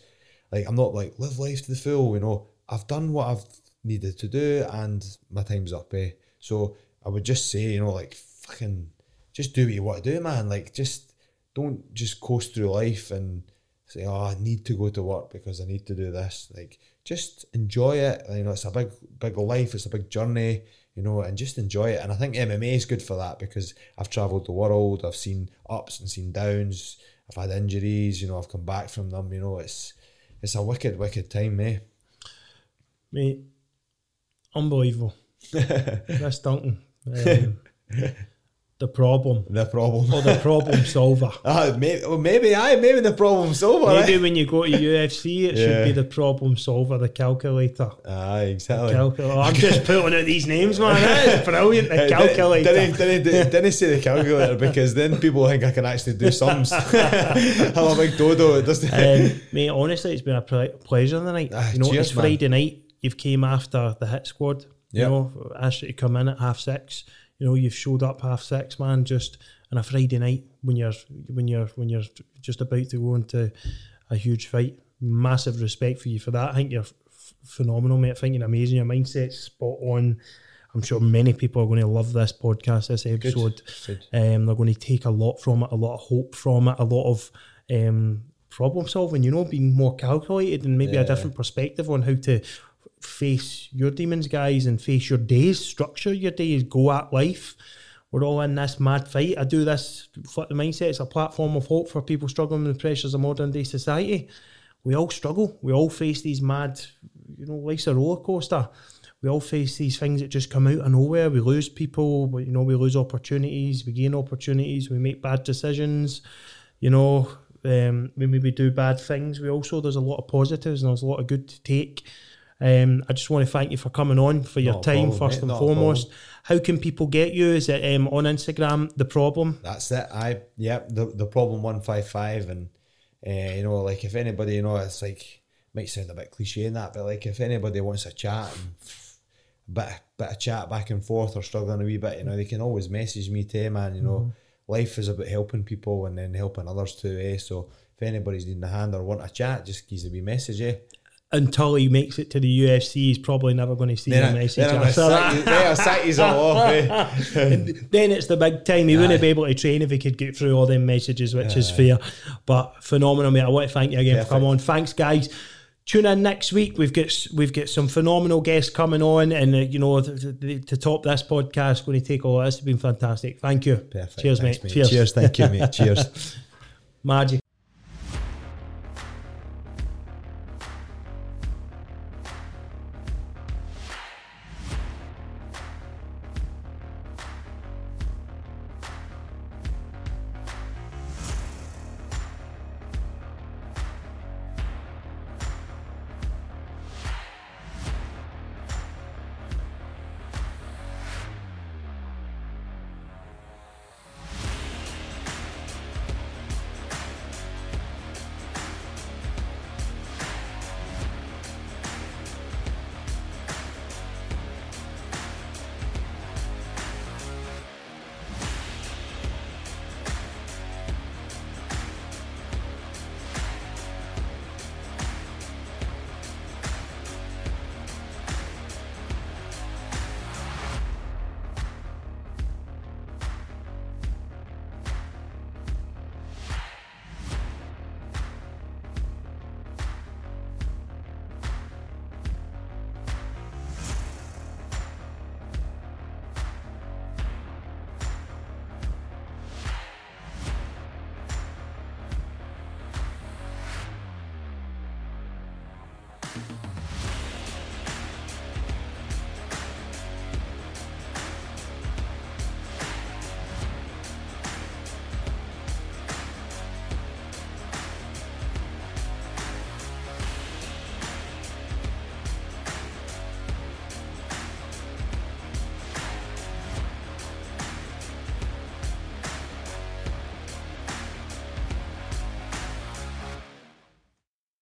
Speaker 2: like I'm not like live life to the full, you know. I've done what I've needed to do and my time's up, eh? So I would just say, you know, like fucking just do what you want to do, man. Like just don't just coast through life and say, Oh, I need to go to work because I need to do this. Like just enjoy it. You know, it's a big big life, it's a big journey, you know, and just enjoy it. And I think MMA is good for that because I've travelled the world, I've seen ups and seen downs, I've had injuries, you know, I've come back from them, you know, it's it's a wicked, wicked time, eh?
Speaker 1: Mate, unbelievable. [LAUGHS] Chris Duncan. Um, the problem.
Speaker 2: The problem.
Speaker 1: Or the problem solver. [LAUGHS]
Speaker 2: Ah, maybe, maybe I, maybe the problem solver.
Speaker 1: Maybe
Speaker 2: eh?
Speaker 1: when you go to UFC, it
Speaker 2: Yeah.
Speaker 1: should be the problem solver, the calculator.
Speaker 2: Aye, exactly.
Speaker 1: Calculator. I'm just [LAUGHS] putting out these names, man. That is brilliant. The [LAUGHS] calculator.
Speaker 2: Didn't, didn't, didn't, didn't say the calculator because then people think I can actually do sums. I'm a big dodo. It doesn't.
Speaker 1: um, mate, honestly, it's been a ple- pleasure tonight.
Speaker 2: Ah,
Speaker 1: you know,
Speaker 2: cheers,
Speaker 1: it's
Speaker 2: man.
Speaker 1: Friday night. You've came after the hit squad. You
Speaker 2: Yep.
Speaker 1: know, asked you to come in at half six. You know, you've showed up half six, man. Just on a Friday night when you're when you're when you're just about to go into a huge fight. Massive respect for you for that. I think you're f- phenomenal, mate. I think you're amazing. Your mindset's spot on. I'm sure many people are going to love this podcast, this episode.
Speaker 2: Good.
Speaker 1: Um, they're going to take a lot from it, a lot of hope from it, a lot of um, problem solving, you know, being more calculated and maybe
Speaker 2: Yeah.
Speaker 1: a different perspective on how to face your demons, guys, and face your days, structure your days, go at life. We're all in this mad fight. I do this the mindset. It's a platform of hope for people struggling with the pressures of modern day society. We all struggle. We all face these mad, you know, life's a roller coaster. We all face these things that just come out of nowhere. We lose people, but you know, we lose opportunities, we gain opportunities, we make bad decisions, you know, um, we maybe do bad things. We also there's a lot of positives and there's a lot of good to take. Um, I just want to thank you for coming on for your
Speaker 2: Not
Speaker 1: time
Speaker 2: problem,
Speaker 1: first
Speaker 2: mate,
Speaker 1: and foremost. How can people get you? Is it um, on Instagram? The problem.
Speaker 2: That's it. I yeah. The the problem one five five and uh, you know like if anybody you know it's like might sound a bit cliche in that, but like if anybody wants a chat and a bit bit of chat back and forth or struggling a wee bit, you know they can always message me too, man. You know life is about helping people and then helping others too. Eh? So if anybody's needing a hand or want a chat, just give a wee message. Eh?
Speaker 1: Until he makes it to the UFC, he's probably never going to see
Speaker 2: Then I,
Speaker 1: message
Speaker 2: then I'm
Speaker 1: after that.
Speaker 2: then I'll sack yous all off. Eh? [LAUGHS]
Speaker 1: then it's the big time. He
Speaker 2: Aye.
Speaker 1: wouldn't be able to train if he could get through all them messages, which is fair. But phenomenal, mate. I want to thank you again for coming on. Thanks, guys. Tune in next week. We've got we've got some phenomenal guests coming on, and uh, you know to, to, to top this podcast, going to take all this. It's been fantastic. Thank you.
Speaker 2: Perfect.
Speaker 1: Cheers,
Speaker 2: Thanks,
Speaker 1: mate. Cheers.
Speaker 2: Cheers. Thank you, mate. Cheers. [LAUGHS]
Speaker 1: Magic.